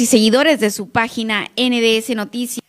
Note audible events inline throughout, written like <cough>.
y seguidores de su página NDS Noticias.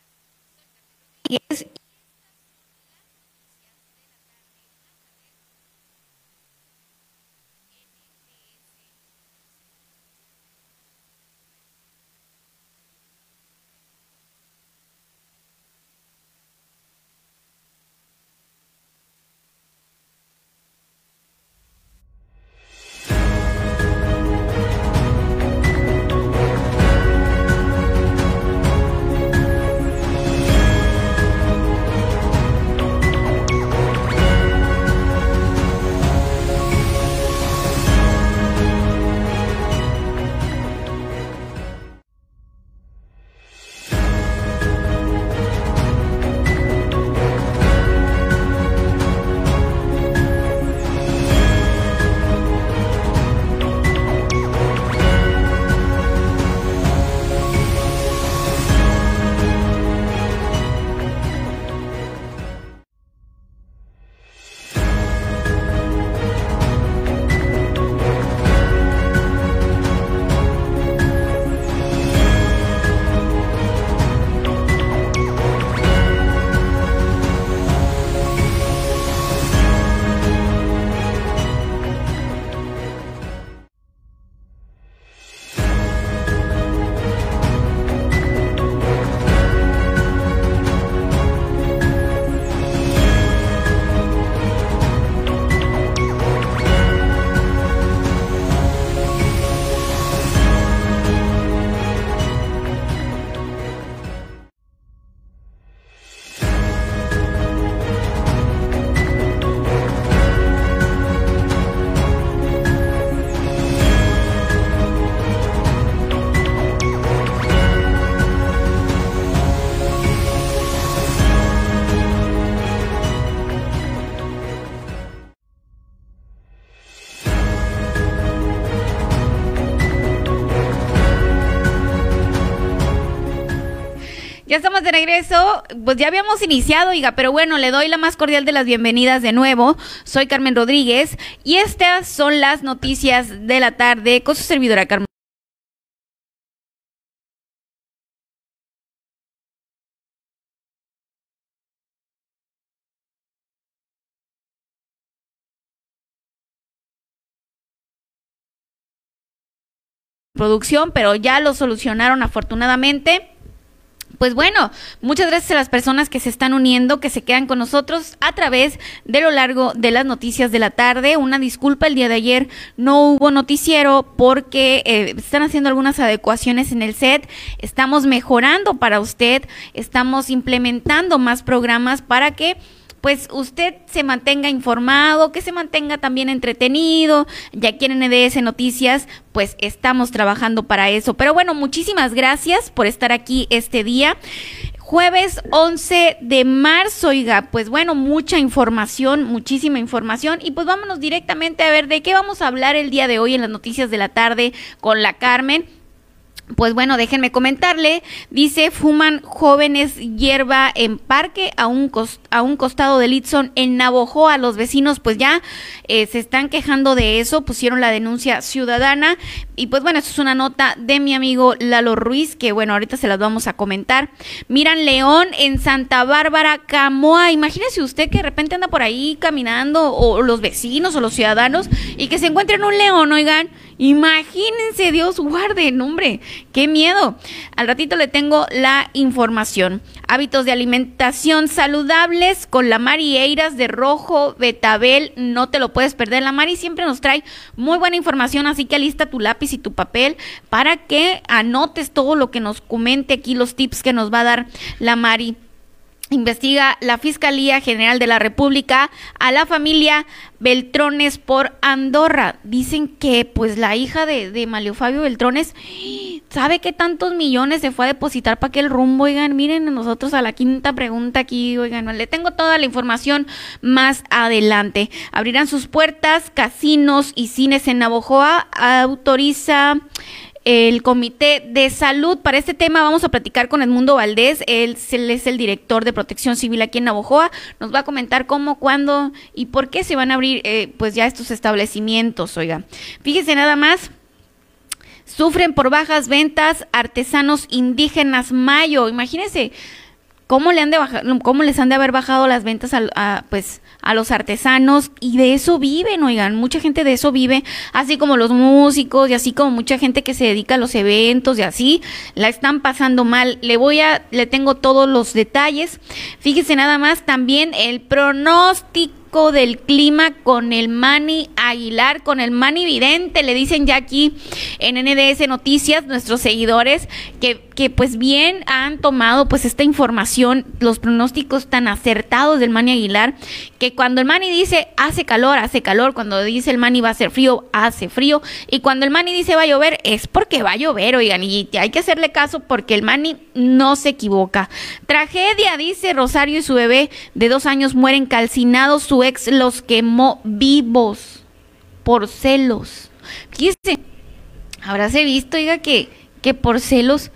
De regreso. Pues ya habíamos iniciado, oiga, pero bueno, le doy la más cordial de las bienvenidas de nuevo. Soy Carmen Rodríguez y estas son las noticias de la tarde con su servidora Carmen. producción, pero ya lo solucionaron afortunadamente. Pues bueno, muchas gracias a las personas que se están uniendo, que se quedan con nosotros a través de lo largo de las noticias de la tarde. Una disculpa, el día de ayer no hubo noticiero porque eh, están haciendo algunas adecuaciones en el set. Estamos mejorando para usted, estamos implementando más programas para que pues usted se mantenga informado, que se mantenga también entretenido. Ya aquí en NDS Noticias, pues estamos trabajando para eso. Pero bueno, muchísimas gracias por estar aquí este día. Jueves 11 de marzo, oiga, pues bueno, mucha información, muchísima información. Y pues vámonos directamente a ver de qué vamos a hablar el día de hoy en las noticias de la tarde con la Carmen. Pues bueno, déjenme comentarle. Dice, fuman jóvenes hierba en parque a un, a un costado de Litson en Navojoa. Los vecinos pues ya eh, se están quejando de eso, pusieron la denuncia ciudadana. Y pues bueno, eso es una nota de mi amigo Lalo Ruiz, que bueno, ahorita se las vamos a comentar. Miran León en Santa Bárbara, Camoa. Imagínese usted que de repente anda por ahí caminando, o los vecinos o los ciudadanos, y que se encuentren un león, oigan Imagínense, Dios guarde, hombre, qué miedo. Al ratito le tengo la información. Hábitos de alimentación saludables con la Mari Eiras de Rojo Betabel, no te lo puedes perder. La Mari siempre nos trae muy buena información, así que alista tu lápiz y tu papel para que anotes todo lo que nos comente aquí, los tips que nos va a dar la Mari investiga la Fiscalía General de la República a la familia Beltrones por Andorra. Dicen que pues la hija de, de Fabio Beltrones sabe que tantos millones se fue a depositar para aquel rumbo. Oigan, miren nosotros a la quinta pregunta aquí, oigan, le tengo toda la información más adelante. Abrirán sus puertas casinos y cines en Navojoa. Autoriza el Comité de Salud. Para este tema vamos a platicar con Edmundo Valdés, él, es el director de Protección Civil aquí en Navojoa. Nos va a comentar cómo, cuándo y por qué se van a abrir eh, pues ya estos establecimientos, oiga. Fíjese nada más. Sufren por bajas ventas artesanos indígenas Mayo. Imagínense cómo, le han de cómo les han de haber bajado las ventas a, pues, a los artesanos y de eso viven, oigan, mucha gente de eso vive, así como los músicos y así como mucha gente que se dedica a los eventos y así, la están pasando mal. Le voy a, le tengo todos los detalles. Fíjese nada más también el pronóstico del clima con el Mani Aguilar, con el Mani Vidente, le dicen ya aquí en NDS Noticias, nuestros seguidores, que, que pues bien han tomado pues esta información, los pronósticos tan acertados del Mani Aguilar, que cuando el Mani dice hace calor, hace calor, cuando dice el Mani va a hacer frío, hace frío, y cuando el Mani dice va a llover, es porque va a llover, oigan, y hay que hacerle caso porque el Mani no se equivoca. Tragedia, dice Rosario y su bebé de dos años mueren calcinados, su ex los quemó vivos por celos. Fíjese, habráse visto, oiga, que, que por celos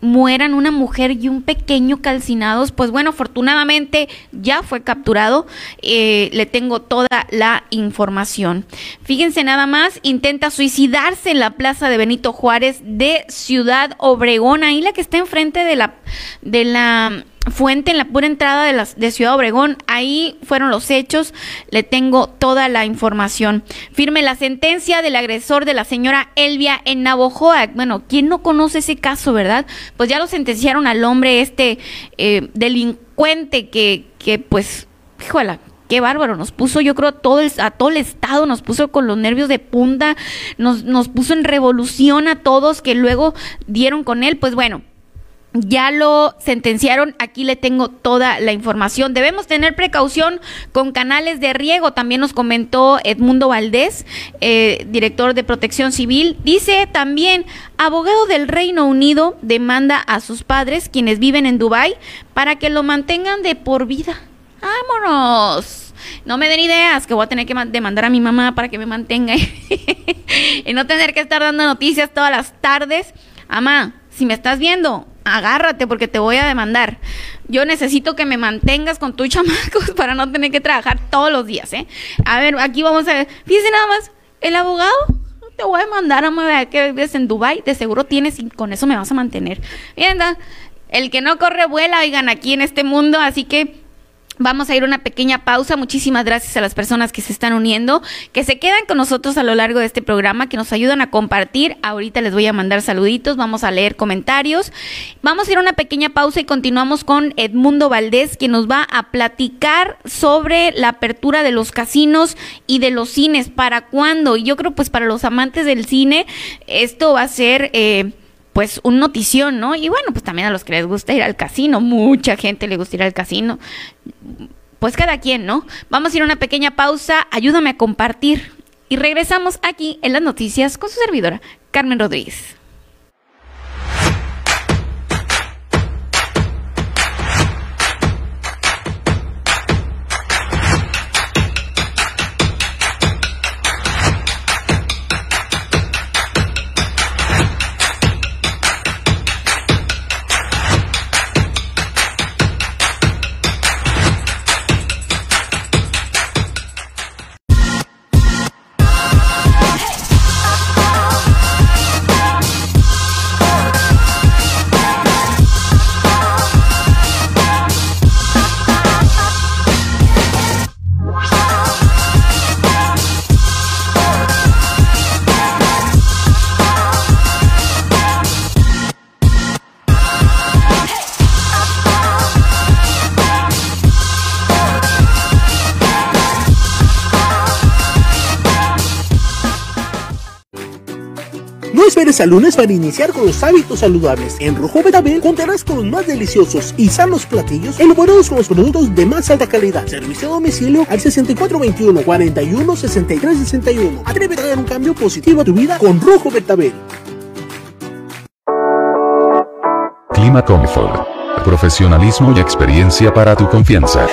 mueran una mujer y un pequeño calcinados, pues bueno, afortunadamente ya fue capturado, eh, le tengo toda la información. Fíjense nada más, intenta suicidarse en la plaza de Benito Juárez de Ciudad Obregón, ahí la que está enfrente de la, de la fuente en la pura entrada de, las, de Ciudad Obregón. Ahí fueron los hechos. Le tengo toda la información. Firme la sentencia del agresor de la señora Elvia en Navojoa. Bueno, ¿quién no conoce ese caso, verdad? Pues ya lo sentenciaron al hombre este eh, delincuente que, que pues, híjole, qué bárbaro, nos puso, yo creo, todo el, a todo el estado, nos puso con los nervios de punta, nos, nos puso en revolución a todos que luego dieron con él. Pues bueno, ya lo sentenciaron, aquí le tengo toda la información. Debemos tener precaución con canales de riego, también nos comentó Edmundo Valdés, eh, director de Protección Civil. Dice también, abogado del Reino Unido demanda a sus padres, quienes viven en Dubái, para que lo mantengan de por vida. ¡Vámonos! No me den ideas que voy a tener que demandar a mi mamá para que me mantenga <laughs> y no tener que estar dando noticias todas las tardes. Amá, si me estás viendo, agárrate porque te voy a demandar. Yo necesito que me mantengas con tus <laughs> chamacos para no tener que trabajar todos los días, ¿eh? A ver, aquí vamos a ver. Fíjense nada más, el abogado te voy a demandar a ver que vives en Dubai, de seguro tienes y con eso me vas a mantener. Bien, el que no corre vuela, oigan, aquí en este mundo, así que Vamos a ir a una pequeña pausa. Muchísimas gracias a las personas que se están uniendo, que se quedan con nosotros a lo largo de este programa, que nos ayudan a compartir. Ahorita les voy a mandar saluditos, vamos a leer comentarios. Vamos a ir a una pequeña pausa y continuamos con Edmundo Valdés, que nos va a platicar sobre la apertura de los casinos y de los cines. ¿Para cuándo? Yo creo pues para los amantes del cine, esto va a ser... Eh, pues un notición, ¿no? Y bueno, pues también a los que les gusta ir al casino, mucha gente le gusta ir al casino. Pues cada quien, ¿no? Vamos a ir a una pequeña pausa, ayúdame a compartir y regresamos aquí en las noticias con su servidora, Carmen Rodríguez. Esperes al lunes para iniciar con los hábitos saludables. En Rojo Betabel contarás con los más deliciosos y sanos platillos elaborados con los productos de más alta calidad. Servicio a domicilio al 6421 41 63 61. Atrévete a dar un cambio positivo a tu vida con Rojo Betabel. Clima Comfort. Profesionalismo y experiencia para tu confianza.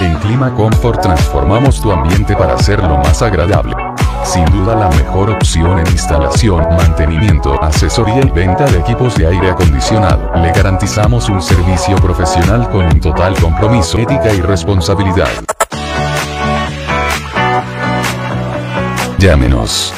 En Clima Comfort transformamos tu ambiente para hacerlo más agradable. Sin duda la mejor opción en instalación, mantenimiento, asesoría y venta de equipos de aire acondicionado. Le garantizamos un servicio profesional con un total compromiso, ética y responsabilidad. Llámenos.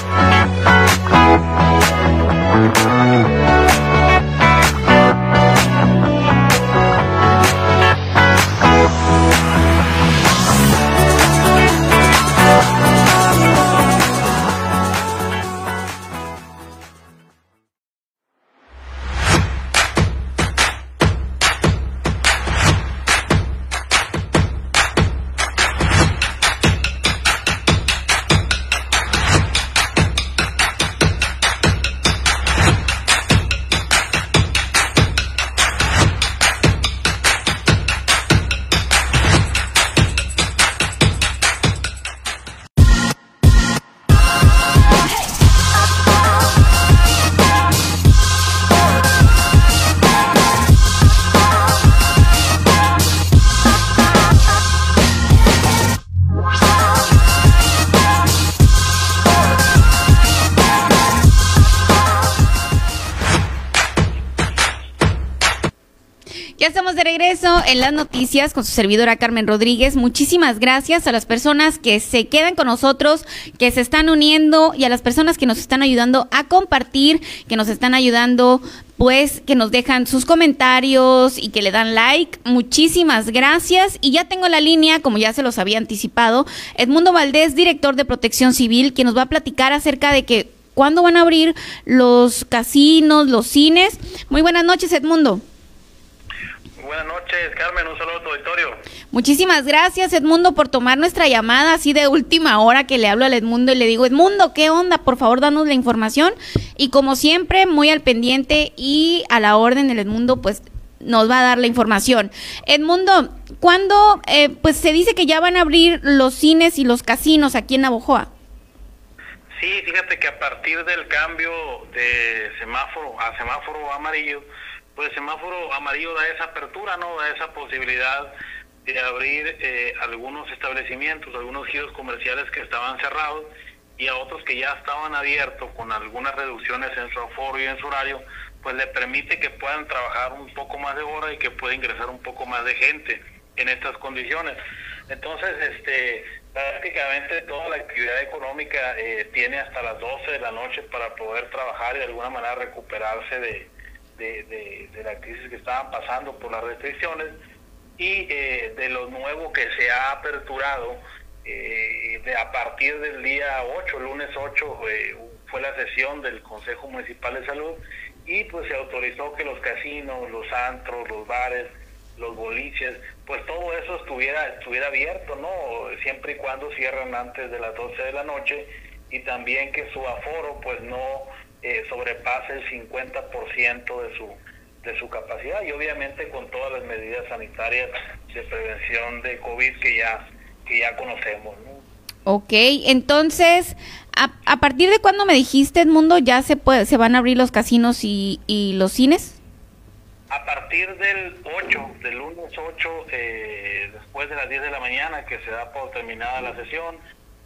En las noticias con su servidora Carmen Rodríguez. Muchísimas gracias a las personas que se quedan con nosotros, que se están uniendo y a las personas que nos están ayudando a compartir, que nos están ayudando pues que nos dejan sus comentarios y que le dan like. Muchísimas gracias. Y ya tengo la línea, como ya se los había anticipado, Edmundo Valdés, director de Protección Civil, que nos va a platicar acerca de que cuándo van a abrir los casinos, los cines. Muy buenas noches, Edmundo buenas noches, Carmen. Un saludo a tu auditorio. Muchísimas gracias, Edmundo, por tomar nuestra llamada así de última hora que le hablo al Edmundo y le digo, Edmundo, ¿qué onda? Por favor, danos la información. Y como siempre, muy al pendiente y a la orden del Edmundo, pues nos va a dar la información. Edmundo, ¿cuándo eh, pues se dice que ya van a abrir los cines y los casinos aquí en Navojoa? Sí, fíjate que a partir del cambio de semáforo a semáforo amarillo, pues el semáforo amarillo da esa apertura, ¿no? Da esa posibilidad de abrir eh, algunos establecimientos, algunos giros comerciales que estaban cerrados y a otros que ya estaban abiertos con algunas reducciones en su aforo y en su horario, pues le permite que puedan trabajar un poco más de hora y que pueda ingresar un poco más de gente en estas condiciones. Entonces, este, prácticamente toda la actividad económica eh, tiene hasta las 12 de la noche para poder trabajar y de alguna manera recuperarse de, de, de, la crisis que estaban pasando por las restricciones y eh, de lo nuevo que se ha aperturado eh, a partir del día 8, lunes 8, eh, fue la sesión del Consejo Municipal de Salud y pues se autorizó que los casinos, los antros, los bares, los boliches, pues todo eso estuviera, estuviera abierto, ¿no? Siempre y cuando cierran antes de las 12 de la noche y también que su aforo pues no eh, sobrepase el 50% de su, de su capacidad y obviamente con todas las medidas sanitarias de prevención de COVID que ya, que ya conocemos. Ok, entonces, ¿a, ¿a, partir de cuándo me dijiste, Edmundo, ya se, puede, se van a abrir los casinos y, y los cines? A partir del 8, del lunes 8, eh, después de las 10 de la mañana, que se da por terminada la sesión,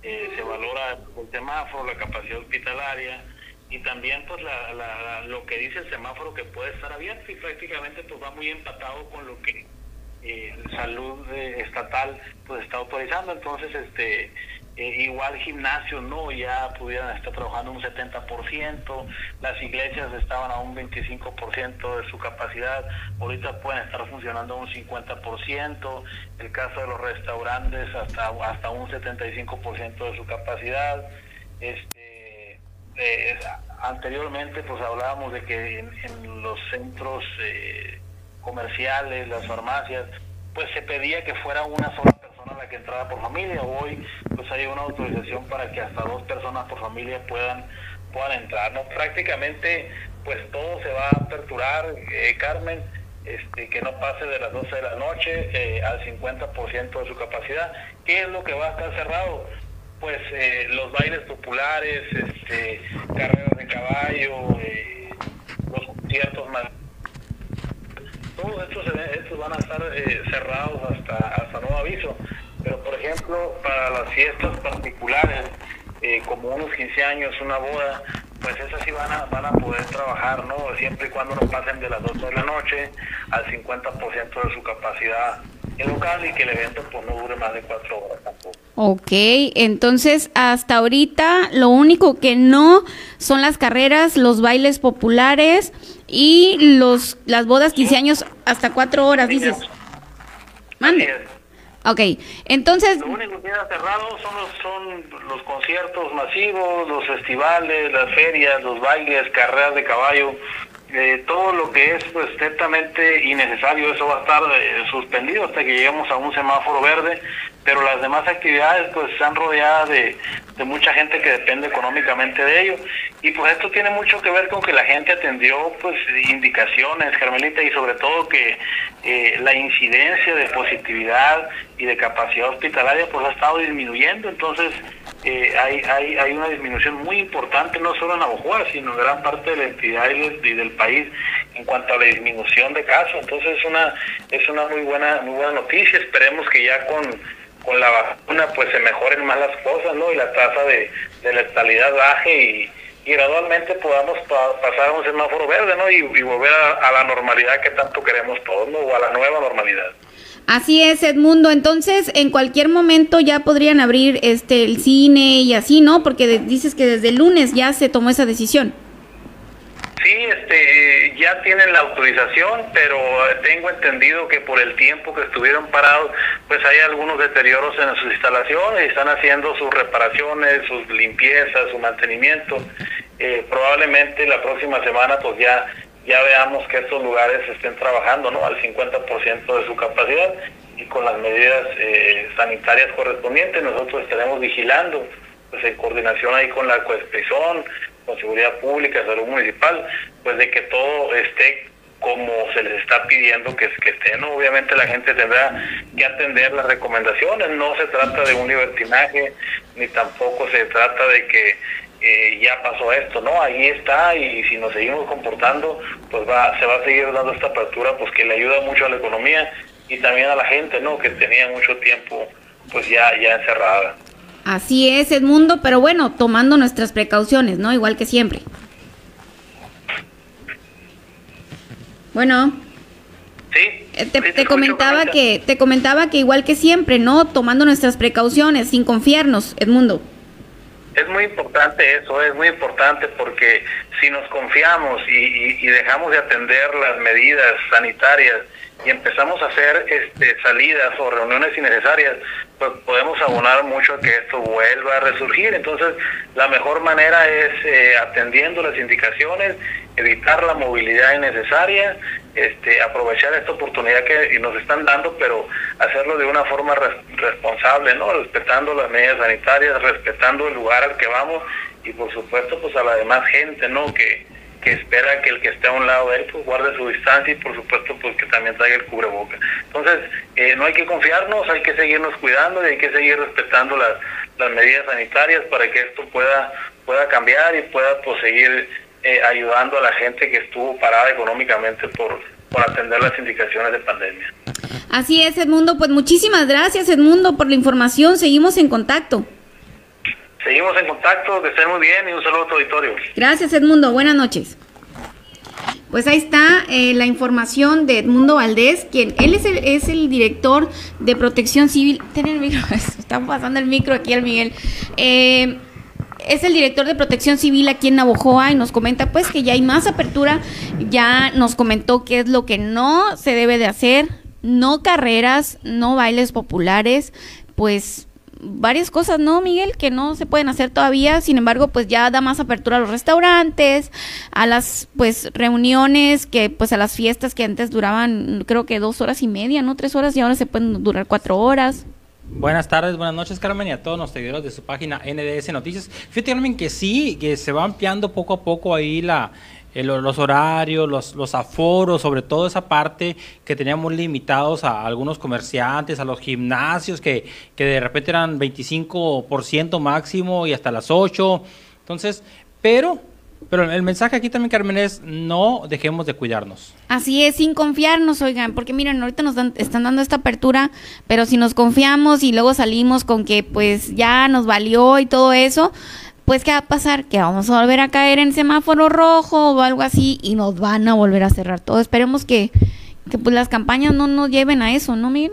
eh, se valora el semáforo, la capacidad hospitalaria, y también pues la, lo que dice el semáforo que puede estar abierto y prácticamente pues va muy empatado con lo que eh, salud eh, estatal pues está autorizando. Entonces este eh, igual gimnasios no ya pudieran estar trabajando un 70% las iglesias estaban a un 25% de su capacidad ahorita pueden estar funcionando a un 50% el caso de los restaurantes hasta hasta un 75% de su capacidad este eh, anteriormente pues hablábamos de que en, los centros eh, comerciales, las farmacias, pues se pedía que fuera una sola persona la que entrara por familia. Hoy pues hay una autorización para que hasta dos personas por familia puedan, puedan entrar. ¿no? Prácticamente pues todo se va a aperturar, eh, Carmen, este, que no pase de las 12 de la noche eh, al 50% de su capacidad. ¿Qué es lo que va a estar cerrado? Pues eh, los bailes populares, este, carreras de caballo, eh, los conciertos más todos estos, estos van a estar eh, cerrados hasta, hasta nuevo aviso. Pero por ejemplo, para las fiestas particulares, como unos 15 años, una boda, pues esas sí van a, van a poder trabajar, ¿no? Siempre y cuando no pasen de las 12 de la noche al 50% de su capacidad local y que el evento pues no dure más de cuatro horas tampoco. Ok, entonces hasta ahorita lo único que no son las carreras, los bailes populares y los las bodas 15 años hasta cuatro horas, dices. Mande. Ok, entonces... Lo único que queda cerrado son los, son los conciertos masivos, los festivales, las ferias, los bailes, carreras de caballo, eh, todo lo que es pues netamente innecesario, eso va a estar eh, suspendido hasta que lleguemos a un semáforo verde, pero las demás actividades pues están rodeadas de, de mucha gente que depende económicamente de ello. Y pues esto tiene mucho que ver con que la gente atendió pues indicaciones, Carmelita, y sobre todo que eh, la incidencia de positividad y de capacidad hospitalaria pues ha estado disminuyendo, entonces eh, hay, hay, hay una disminución muy importante no solo en Abojoa, sino en gran parte de la entidad y del, país en cuanto a la disminución de casos, entonces es una, es una muy buena, muy buena noticia, esperemos que ya con con la vacuna pues se mejoren más las cosas, ¿no? Y la tasa de, letalidad baje y, y gradualmente podamos pasar a un semáforo verde, ¿no? Y, volver a, la normalidad que tanto queremos todos, ¿no? O a la nueva normalidad. Así es, Edmundo. Entonces, en cualquier momento ya podrían abrir este el cine y así, ¿no? Porque dices que desde el lunes ya se tomó esa decisión. Sí, este, ya tienen la autorización, pero tengo entendido que por el tiempo que estuvieron parados, pues hay algunos deterioros en sus instalaciones, están haciendo sus reparaciones, sus limpiezas, su mantenimiento. Eh, probablemente la próxima semana, pues ya ya veamos que estos lugares estén trabajando, ¿no? Al 50% de su capacidad y con las medidas eh, sanitarias correspondientes. Nosotros estaremos vigilando, pues en coordinación ahí con la Coesprizón, con seguridad pública, salud municipal, pues de que todo esté como se les está pidiendo que, que esté. ¿no? Obviamente la gente tendrá que atender las recomendaciones, no se trata de un libertinaje, ni tampoco se trata de que eh, ya pasó esto, ¿no? Ahí está y si nos seguimos comportando, pues va, se va a seguir dando esta apertura, pues que le ayuda mucho a la economía y también a la gente, ¿no? Que tenía mucho tiempo, pues ya, ya encerrada. Así es, Edmundo, pero bueno, tomando nuestras precauciones, ¿no? Igual que siempre. Bueno. Sí. Eh, te, comentaba que te comentaba que igual que siempre, ¿no? Tomando nuestras precauciones, sin confiarnos, Edmundo. Es muy importante eso, es muy importante porque si nos confiamos y, dejamos de atender las medidas sanitarias y empezamos a hacer este, salidas o reuniones innecesarias, pues podemos abonar mucho a que esto vuelva a resurgir. Entonces, la mejor manera es eh, atendiendo las indicaciones, evitar la movilidad innecesaria, este, aprovechar esta oportunidad que nos están dando, pero hacerlo de una forma responsable, ¿no? Respetando las medidas sanitarias, respetando el lugar al que vamos y por supuesto pues a la demás gente, ¿no? Que, que espera que el que esté a un lado de él pues guarde su distancia y por supuesto pues que también traiga el cubreboca. Entonces eh, no hay que confiarnos, hay que seguirnos cuidando y hay que seguir respetando las, las medidas sanitarias para que esto pueda, pueda cambiar y pueda pues, seguir eh, ayudando a la gente que estuvo parada económicamente por, por atender las indicaciones de pandemia. Así es, Edmundo. Pues muchísimas gracias, Edmundo, por la información. Seguimos en contacto. Seguimos en contacto, que estén muy bien y un saludo a tu auditorio. Gracias, Edmundo. Buenas noches. Pues ahí está eh, la información de Edmundo Valdés, quien él es el, es el director de Protección Civil. <laughs> Ten el micro, <laughs> está pasando el micro aquí al Miguel. Eh, es el director de Protección Civil aquí en Navojoa y nos comenta pues que ya hay más apertura, ya nos comentó qué es lo que no se debe de hacer, no carreras, no bailes populares, pues varias cosas, ¿no, Miguel? Que no se pueden hacer todavía, sin embargo, pues ya da más apertura a los restaurantes, a las, pues, reuniones, que, pues, a las fiestas que antes duraban, creo que dos horas y media, ¿no? Tres horas y ahora se pueden durar cuatro horas. Buenas tardes, buenas noches, Carmen, y a todos los seguidores de su página NDS Noticias. Fíjate, Carmen, que sí, que se va ampliando poco a poco ahí la, los horarios, los, los aforos, sobre todo esa parte que teníamos limitados a algunos comerciantes, a los gimnasios, que, que de repente eran 25% máximo y hasta las 8. Entonces, pero pero el mensaje aquí también, Carmen, es no dejemos de cuidarnos. Así es, sin confiarnos, oigan, porque miren, ahorita nos están dando esta apertura, pero si nos confiamos y luego salimos con que pues ya nos valió y todo eso, pues ¿qué va a pasar? Que vamos a volver a caer en semáforo rojo o algo así y nos van a volver a cerrar todo. Esperemos que, que pues las campañas no nos lleven a eso, ¿no, Miguel?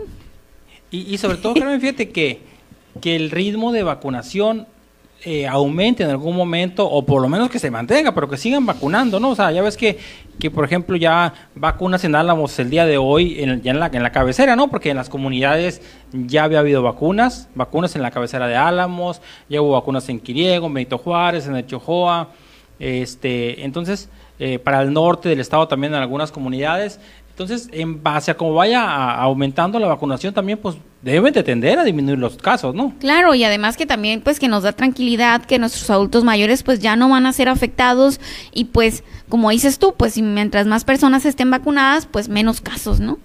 Y, y sobre todo, Carmen, fíjate que, que el ritmo de vacunación eh, aumente en algún momento, o por lo menos que se mantenga, pero que sigan vacunando, ¿no? O sea, ya ves que, que por ejemplo, ya vacunas en Álamos el día de hoy, en, ya en la, en la cabecera, ¿no? Porque en las comunidades ya había habido vacunas, vacunas en la cabecera de Álamos, ya hubo vacunas en Quiriego, en Benito Juárez, en el Chojoa, este, entonces, eh, para el norte del estado también en algunas comunidades. Entonces, en base a cómo vaya aumentando la vacunación también, pues deben de tender a disminuir los casos, ¿no? Claro, y además que también pues que nos da tranquilidad que nuestros adultos mayores pues ya no van a ser afectados y pues como dices tú, pues mientras más personas estén vacunadas, pues menos casos, ¿no?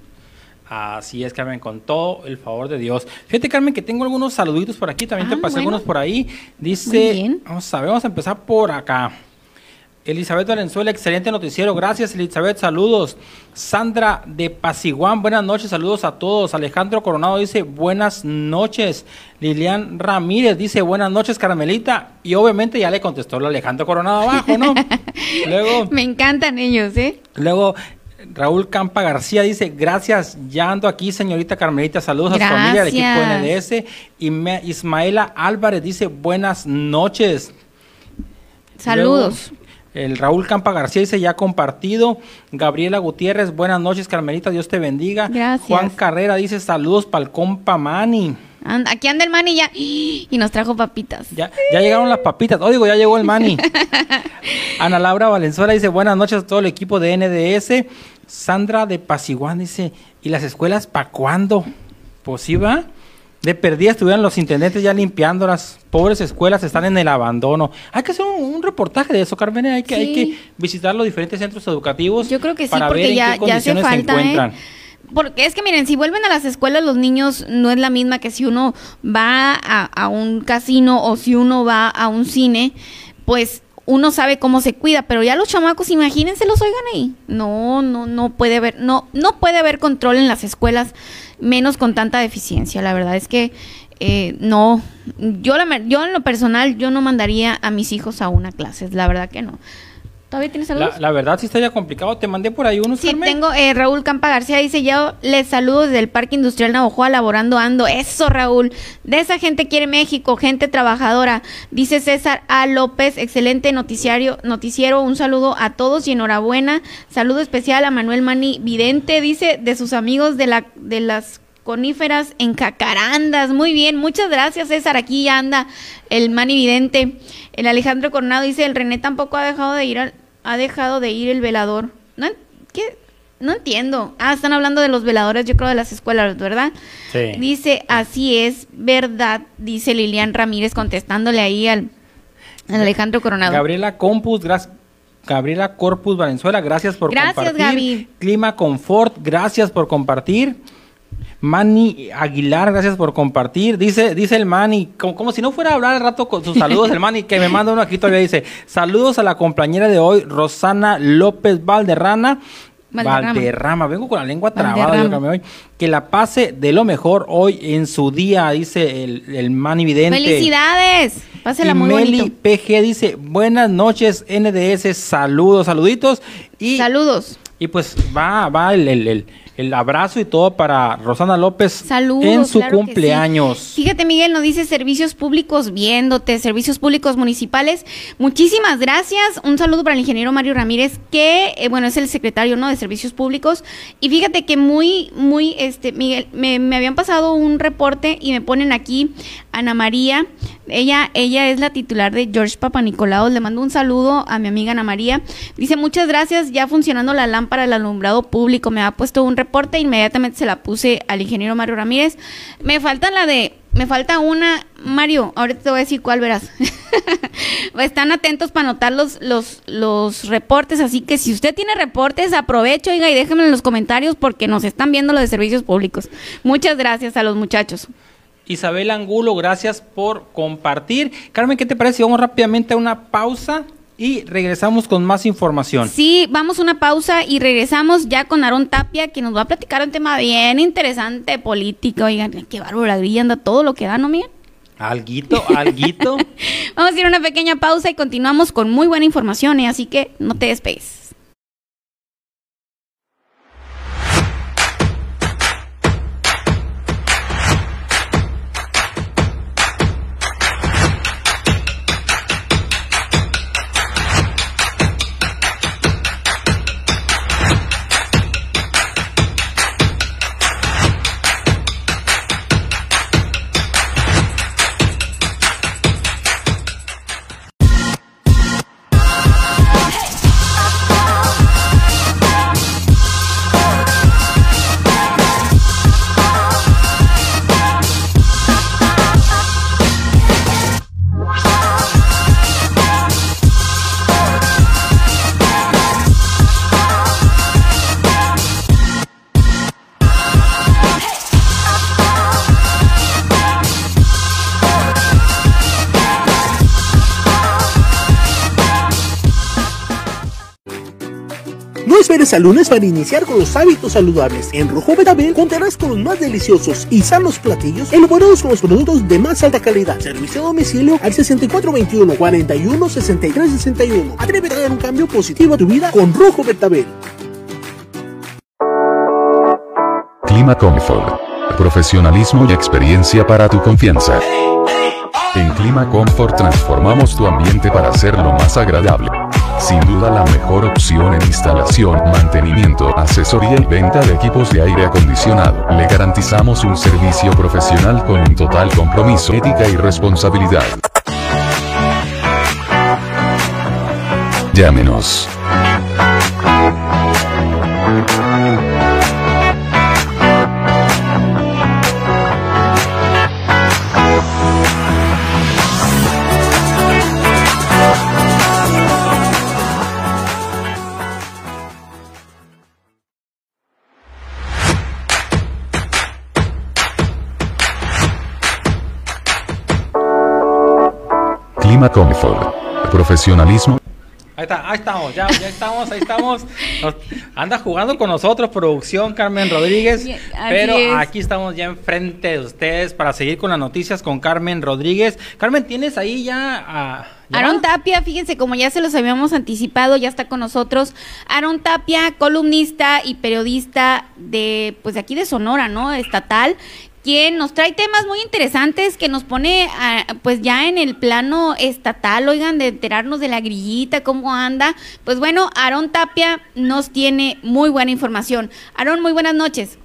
Así es, Carmen, con todo el favor de Dios. Fíjate, Carmen, que tengo algunos saluditos por aquí, también Ah, te pasé bueno. algunos por ahí. Muy Dice, bien. vamos a ver, vamos a empezar por acá. Elizabeth Valenzuela, excelente noticiero. Gracias, Elizabeth. Saludos. Sandra de Pasiguán, buenas noches. Saludos a todos. Alejandro Coronado dice buenas noches. Lilian Ramírez dice buenas noches, Carmelita. Y obviamente ya le contestó el Alejandro Coronado abajo, ¿no? <laughs> Luego. Me encantan ellos, ¿eh? Luego, Raúl Campa García dice, gracias, ya ando aquí, señorita Carmelita, saludos a su familia, al equipo. NDS. Y Ismaela Álvarez dice, buenas noches. Saludos. Luego, el Raúl Campa García dice, ya compartido. Gabriela Gutiérrez, buenas noches, Carmelita, Dios te bendiga. Gracias. Juan Carrera dice, saludos para el compa Mani. And- aquí anda el man y ya y nos trajo papitas. Ya, ya llegaron las papitas. Oh, digo, ya llegó el Mani. <laughs> Ana Laura Valenzuela dice, buenas noches a todo el equipo de NDS. Sandra de Pasiguán dice, ¿y las escuelas para cuándo? Pues sí, va. De perdida estuvieran los intendentes ya limpiando las pobres escuelas, están en el abandono. Hay que hacer un, un reportaje de eso, Carmen. Hay que, hay que visitar los diferentes centros educativos. Yo creo que sí, para ver porque en ya, qué ya hace falta, se ¿eh? encuentran. Porque es que miren, si vuelven a las escuelas los niños no es la misma que si uno va a, a un casino o si uno va a un cine, pues uno sabe cómo se cuida, pero ya los chamacos, imagínense los oigan ahí. No, no, no puede haber, no, no puede haber control en las escuelas, menos con tanta deficiencia. La verdad es que eh, no, yo, la, yo en lo personal, yo no mandaría a mis hijos a una clase, la verdad que no. ¿Todavía tienes saludos? La, la verdad sí está ya complicado. Te mandé por ahí unos, Sí, Carmen. tengo eh, Raúl Campa García, dice yo les saludo desde el Parque Industrial Navojoa, laborando ando. Eso, Raúl. De esa gente quiere México, gente trabajadora. Dice César A. López, excelente noticiario, noticiero. Un saludo a todos y enhorabuena. Saludo especial a Manuel Mani Vidente, dice de sus amigos de la de las coníferas en Cacarandas. Muy bien, muchas gracias, César. Aquí ya anda el Mani Vidente. El Alejandro Coronado dice, el René tampoco ha dejado de ir al, ha dejado de ir el velador. ¿No? ¿Qué? No entiendo. Ah, están hablando de los veladores, yo creo, de las escuelas, ¿verdad? Sí. Dice, así es, verdad, dice Lilian Ramírez contestándole ahí al, al Alejandro Coronado. Gabriela Compus, gracias. Gabriela Corpus Valenzuela, gracias por Gracias, compartir. Gaby. Clima Confort, gracias por compartir. Manny Aguilar, gracias por compartir. Dice, dice el Manny, como, como si no fuera a hablar al rato con sus saludos, el Manny, que me manda uno aquí todavía dice, saludos a la compañera de hoy, Rosana López Valderrana. Valderrama. Valderrama, vengo con la lengua trabada, dígame hoy. Que la pase de lo mejor hoy en su día, dice el, el Manny Vidente. ¡Felicidades! Pásela Y muy Meli bonito. PG dice, buenas noches NDS, saludos, saluditos. Y, Saludos. y pues va, va el, el- el- el abrazo y todo para Rosana López Saludos. en su claro que sí. cumpleaños. Fíjate, Miguel, nos dice servicios públicos viéndote, servicios públicos municipales. Muchísimas gracias. Un saludo para el ingeniero Mario Ramírez, que, eh, bueno, es el secretario, ¿no? De servicios públicos. Y fíjate que muy, muy, este, Miguel, me, me habían pasado un reporte y me ponen aquí Ana María. Ella, ella es la titular de George Papanicolaos. Le mando un saludo a mi amiga Ana María. Dice, muchas gracias, ya funcionando la lámpara del alumbrado público. Me ha puesto un reporte, inmediatamente se la puse al ingeniero Mario Ramírez. Me falta la de, me falta una, Mario, ahorita te voy a decir cuál verás. <laughs> Están atentos para anotar los, los, los reportes, así que si usted tiene reportes, aprovecho, oiga, y déjenme en los comentarios porque nos están viendo los de servicios públicos. Muchas gracias a los muchachos. Isabel Angulo, gracias por compartir. Carmen, ¿qué te parece? Vamos rápidamente a una pausa y regresamos con más información. Sí, vamos a una pausa y regresamos ya con Aarón Tapia, que nos va a platicar un tema bien interesante político. Oigan, qué bárbaro, la grilla anda todo lo que da, ¿no, Miguel? Alguito, alguito. <laughs> Vamos a ir a una pequeña pausa y continuamos con muy buena información, ¿eh? así que no te despegues. Al lunes para iniciar con los hábitos saludables. En Rojo Betabel contarás con los más deliciosos y sanos platillos elaborados con los productos de más alta calidad. Servicio a domicilio al 6421 41 63 61. Atrévete a dar un cambio positivo a tu vida con Rojo Betabel. Clima Comfort. Profesionalismo y experiencia para tu confianza. En Clima Comfort transformamos tu ambiente para hacerlo más agradable. Sin duda la mejor opción en instalación, mantenimiento, asesoría y venta de equipos de aire acondicionado. Le garantizamos un servicio profesional con un total compromiso, ética y responsabilidad. Llámenos. Clima Comfort. Profesionalismo. Ahí está, ahí estamos, ya, ya estamos, ahí estamos. Nos- anda jugando con nosotros, producción Carmen Rodríguez. Bien, Pero es. aquí estamos ya enfrente de ustedes para seguir con las noticias con Carmen Rodríguez. Carmen, ¿tienes ahí ya a. Aaron Tapia, fíjense, como ya se los habíamos anticipado, ya está con nosotros. Aaron Tapia, columnista y periodista de, pues de aquí de Sonora, ¿no? Estatal, quien nos trae temas muy interesantes que nos pone, ah, pues ya en el plano estatal, oigan, de enterarnos de la grillita, cómo anda. Pues bueno, Aaron Tapia nos tiene muy buena información. Aaron, muy buenas noches.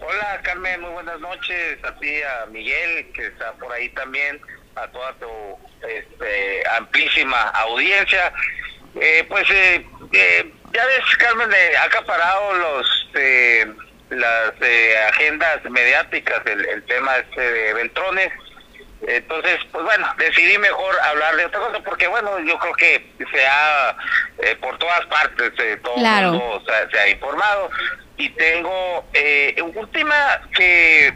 Hola Carmen, muy buenas noches. A ti, a Miguel, que está por ahí también, a toda tu este, amplísima audiencia. Eh, pues eh, eh, ya ves, Carmen, eh, acaparado los, eh, las eh, agendas mediáticas, el, el tema este de Beltrones. Entonces, pues bueno, decidí mejor hablar de otra cosa porque, bueno, yo creo que se ha, eh, por todas partes, eh, todo Claro. mundo se, se ha informado. Y tengo eh, un tema que,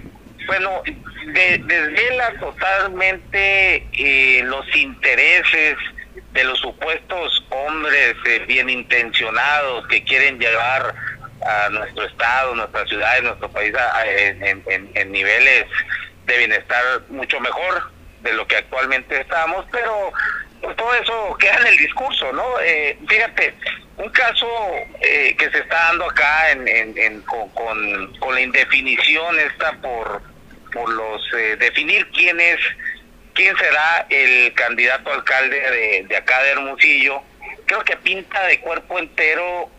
bueno, de- desvela totalmente eh, los intereses de los supuestos hombres eh, bien intencionados que quieren llevar a nuestro estado, nuestra ciudad, nuestro país a- en, niveles de bienestar mucho mejor de lo que actualmente estamos, pero pues, todo eso queda en el discurso, ¿no? Eh, fíjate, un caso eh, que se está dando acá en, con, la indefinición esta por, por los eh, definir quién es quién será el candidato alcalde de, de acá de Hermosillo, creo que pinta de cuerpo entero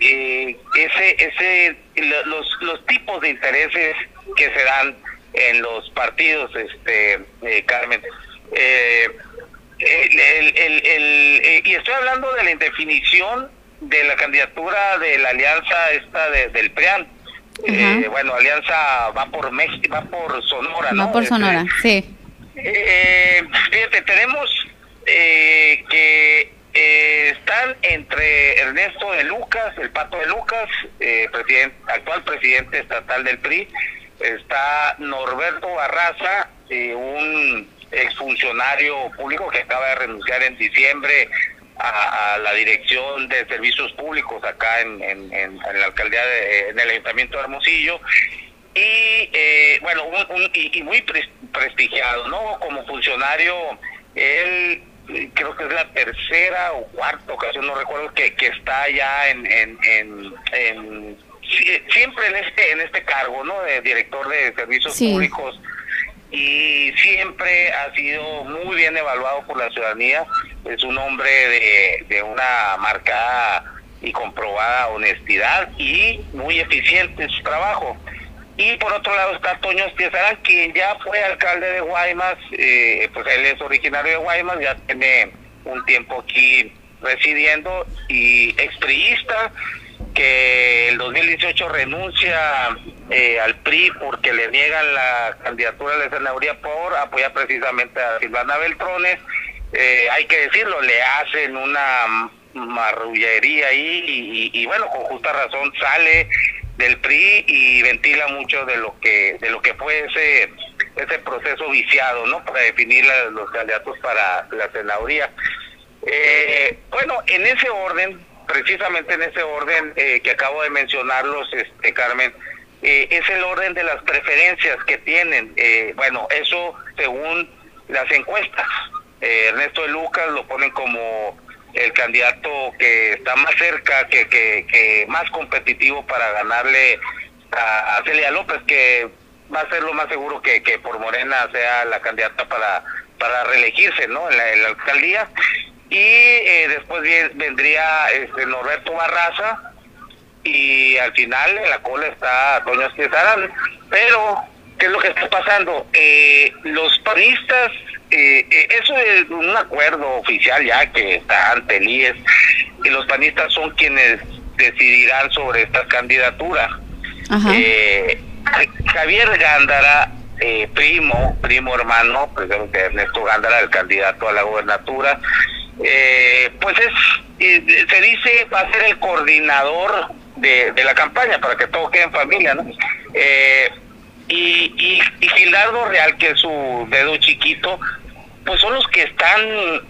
eh, ese, ese, lo- los, los tipos de intereses que se dan en los partidos, este, eh, Carmen. Eh, el- el- el- el- eh, y estoy hablando de la indefinición de la candidatura de la alianza esta de- del PRIAN. Eh, bueno, alianza va por México, va por Sonora, ¿no? No por Este, Sonora, sí. eh, fíjate, tenemos eh, que eh, están entre Ernesto de Lucas, el Pato de Lucas, eh, actual presidente estatal del PRI, está Norberto Barraza, eh, un exfuncionario público que acaba de renunciar en diciembre a, la dirección de servicios públicos acá en, la alcaldía, de, en el ayuntamiento de Hermosillo, y eh, bueno, un- un- y, y muy pres- prestigiado, ¿no? Como funcionario, él creo que es la tercera o cuarta ocasión, no recuerdo, que, que está ya en, en, en, en- sie- siempre en este en este cargo, ¿no? De director de servicios Sí. públicos y siempre ha sido muy bien evaluado por la ciudadanía. Es un hombre de, de una marcada y comprobada honestidad y muy eficiente en su trabajo. Y por otro lado está Toño Estiezarán, quien ya fue alcalde de Guaymas, eh, pues él es originario de Guaymas, ya tiene un tiempo aquí residiendo y expriista que el 2018 renuncia eh, al PRI porque le niegan la candidatura a la senaduría por apoyar precisamente a Silvana Beltrones. Eh, hay que decirlo, le hacen una marrullería ahí y bueno, con justa razón sale del PRI y ventila mucho de lo que de lo que fue ese ese proceso viciado, ¿no? Para definir la- los candidatos para la senaduría. Eh, bueno, en ese orden, precisamente en ese orden eh, que acabo de mencionarlos, este, Carmen, eh, es el orden de las preferencias que tienen. Eh, bueno, eso según las encuestas. Ernesto de Lucas lo ponen como el candidato que está más cerca, que, que, más competitivo para ganarle a, Celia López, que va a ser lo más seguro que, que por Morena sea la candidata para, para reelegirse ¿no? en, la, alcaldía. Y eh, después vendría este Norberto Barraza, y al final en la cola está Toño Esquizarán. Pero, ¿qué es lo que está pasando? Eh, los panistas, eh, eh, eso es un acuerdo oficial ya que está ante el IES, y los panistas son quienes decidirán sobre esta candidatura. Javier Gándara, primo, primo hermano, precisamente Ernesto Gándara, el candidato a la gobernatura, pues es, se dice va a ser el coordinador de, de la campaña para que todo quede en familia, ¿no? Eh, y, y, y Gildardo Real, que es su dedo chiquito, pues son los que están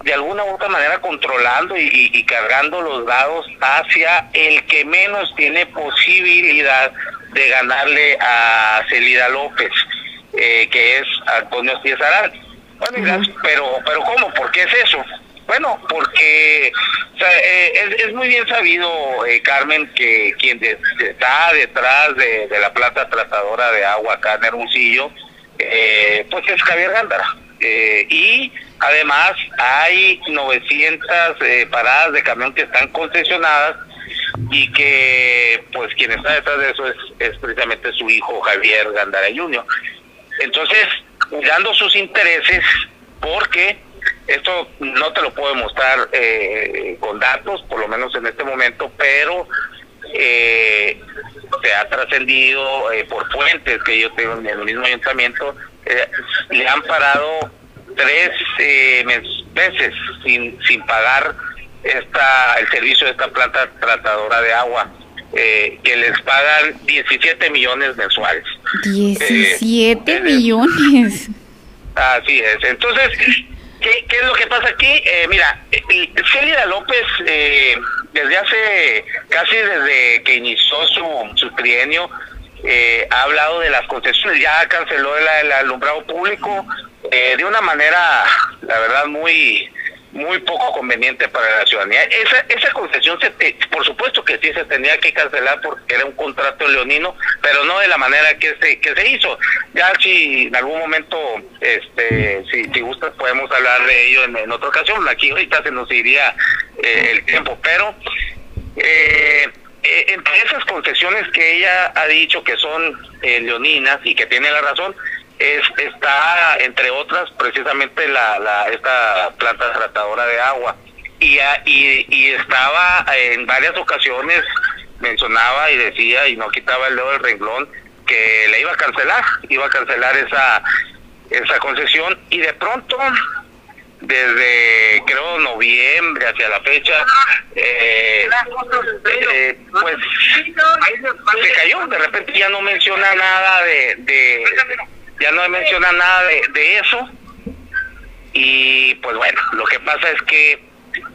de alguna u otra manera controlando y, cargando los dados hacia el que menos tiene posibilidad de ganarle a Celida López, eh, que es Antonio César Bueno, pero, pero ¿cómo? ¿Por qué es eso? Bueno, porque eh, es, muy bien sabido, eh, Carmen, que quien está detrás de, la planta tratadora de agua acá en Hermosillo, eh, pues es Javier Gándara. y además hay 900 paradas de camión que están concesionadas y que pues quien está detrás de eso es, es precisamente su hijo Javier Gándara Jr. Entonces, cuidando sus intereses, porque esto no te lo puedo mostrar eh, con datos, por lo menos en este momento, pero eh, se ha trascendido eh, por fuentes que yo tengo en el mismo ayuntamiento, le han parado tres meses sin, sin pagar esta el servicio de esta planta tratadora de agua. que les pagan 17 millones mensuales. 17 millones. Así es. Entonces, ¿Qué, es lo que pasa aquí? Eh, mira, eh, Célida López, eh, desde hace, casi desde que inició su, su trienio, ha hablado de las concesiones, ya canceló el, el alumbrado público de una manera, la verdad, muy muy poco conveniente para la ciudadanía. Esa, esa concesión, se por supuesto que sí se tenía que cancelar porque era un contrato leonino, pero no de la manera que se, que se hizo. Ya si en algún momento, este, si, si gustas, podemos hablar de ello en, otra ocasión. Aquí ahorita se nos iría eh, el tiempo, pero eh, eh, entre esas concesiones que ella ha dicho que son leoninas y que tiene la razón, es, está entre otras precisamente la, la esta planta tratadora de agua. Y, y, y estaba en varias ocasiones mencionaba y decía y no quitaba el dedo del renglón que le iba a cancelar iba a cancelar esa esa concesión. Y de pronto desde creo noviembre hacia la fecha eh, eh, pues se cayó. De repente ya no menciona nada de, de ya no menciona nada de, eso. Y pues bueno, lo que pasa es que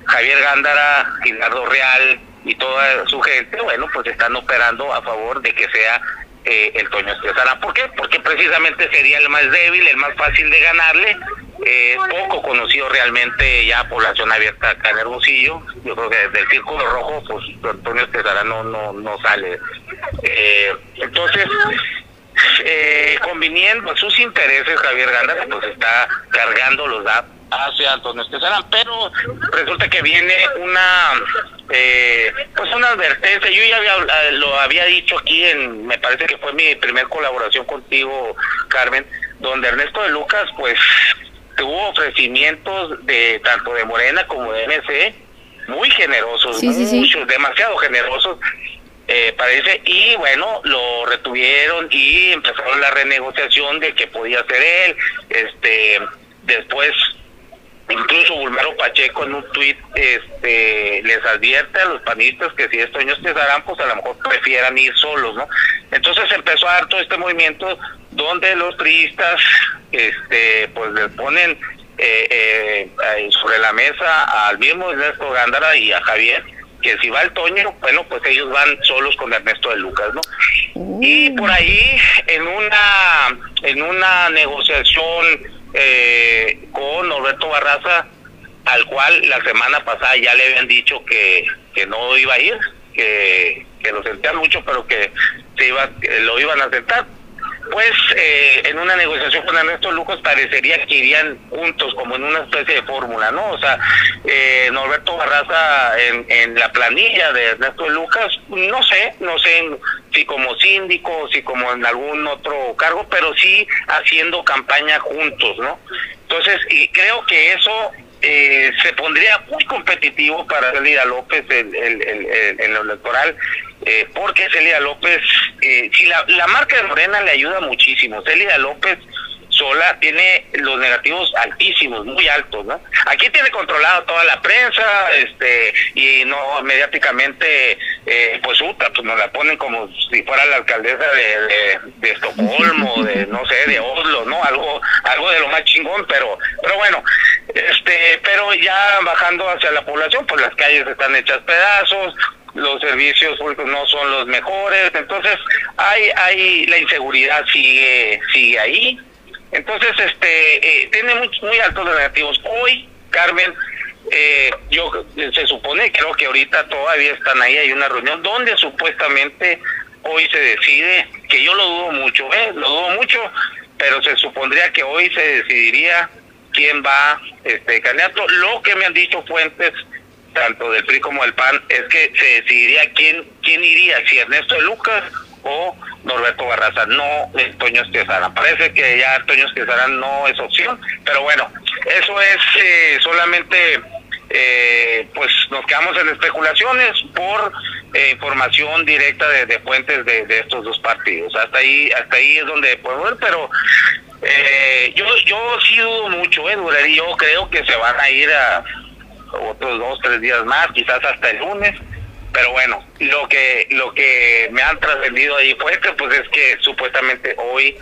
Javier Gándara, Gildardo Real y toda su gente, bueno, pues están operando a favor de que sea eh, el Toño Estresana. ¿Por qué? Porque precisamente sería el más débil, el más fácil de ganarle. Eh, poco conocido realmente ya población abierta acá en Hermosillo. Yo creo que desde el Círculo Rojo, pues Antonio Estresana no, no, no sale. Eh, entonces, eh, conviniendo sus intereses, Javier Gándara pues está cargando los datos. Hacia Antonio Esquezarán, pero resulta que viene una eh, pues una advertencia, yo ya había, lo había dicho aquí en, me parece que fue mi primer colaboración contigo, Carmen, donde Ernesto de Lucas pues tuvo ofrecimientos de tanto de Morena como de MC muy generosos, muchos, demasiado generosos, eh, parece, y bueno, lo retuvieron y empezaron la renegociación de que podía ser él, este, después incluso Bulmaro Pacheco en un tuit este, les advierte a los panistas que si estos años harán, pues a lo mejor prefieran ir solos, ¿no? Entonces empezó a dar todo este movimiento donde los turistas este, pues les ponen eh, eh, sobre la mesa al mismo Ernesto Gándara y a Javier que si va el Toño, bueno, pues ellos van solos con Ernesto de Lucas, ¿no? Y por ahí, en una, en una negociación eh, con Norberto Barraza, al cual la semana pasada ya le habían dicho que, que no iba a ir, que, que lo sentían mucho, pero que se iba, que lo iban a aceptar pues eh, en una negociación con Ernesto Lucas parecería que irían juntos como en una especie de fórmula, ¿no? O sea, eh, Norberto Barraza en, en la planilla de Ernesto Lucas, no sé, no sé si como síndico, si como en algún otro cargo, pero sí haciendo campaña juntos, ¿no? Entonces, y creo que eso eh, se pondría muy competitivo para Celia López en el, lo electoral, eh, porque Celia López, eh, si la, la marca de Morena le ayuda muchísimo, Celia López sola tiene los negativos altísimos, muy altos, ¿no? Aquí tiene controlado toda la prensa, este, y no mediáticamente, eh, pues Uta, pues nos la ponen como si fuera la alcaldesa de, de, de Estocolmo, <laughs> de no sé, de Oslo, ¿no? Algo, algo de lo más chingón, pero, pero bueno, este, pero ya bajando hacia la población, pues las calles están hechas pedazos, los servicios públicos no son los mejores, entonces hay, hay la inseguridad sigue, sigue ahí, entonces, este, eh, tiene muy, muy altos negativos. Hoy, Carmen, eh, yo se supone, creo que ahorita todavía están ahí, hay una reunión donde supuestamente hoy se decide, que yo lo dudo mucho, ¿eh? Lo dudo mucho, pero se supondría que hoy se decidiría quién va este candidato. Lo que me han dicho fuentes tanto del PRI como del PAN es que se decidiría quién quién iría, si Ernesto Lucas o Norberto Barraza, no es Toño Esquezara. Parece que ya Toño Esquezara no es opción, pero bueno, eso es eh, solamente, eh, pues nos quedamos en especulaciones por eh, información directa de, de fuentes de, estos dos partidos. Hasta ahí, hasta ahí es donde podemos ver, pero eh, yo, yo sí dudo mucho, eh, y yo creo que se van a ir a otros dos, tres días más, quizás hasta el lunes pero bueno, lo que lo que me han trascendido ahí fue que pues es que supuestamente hoy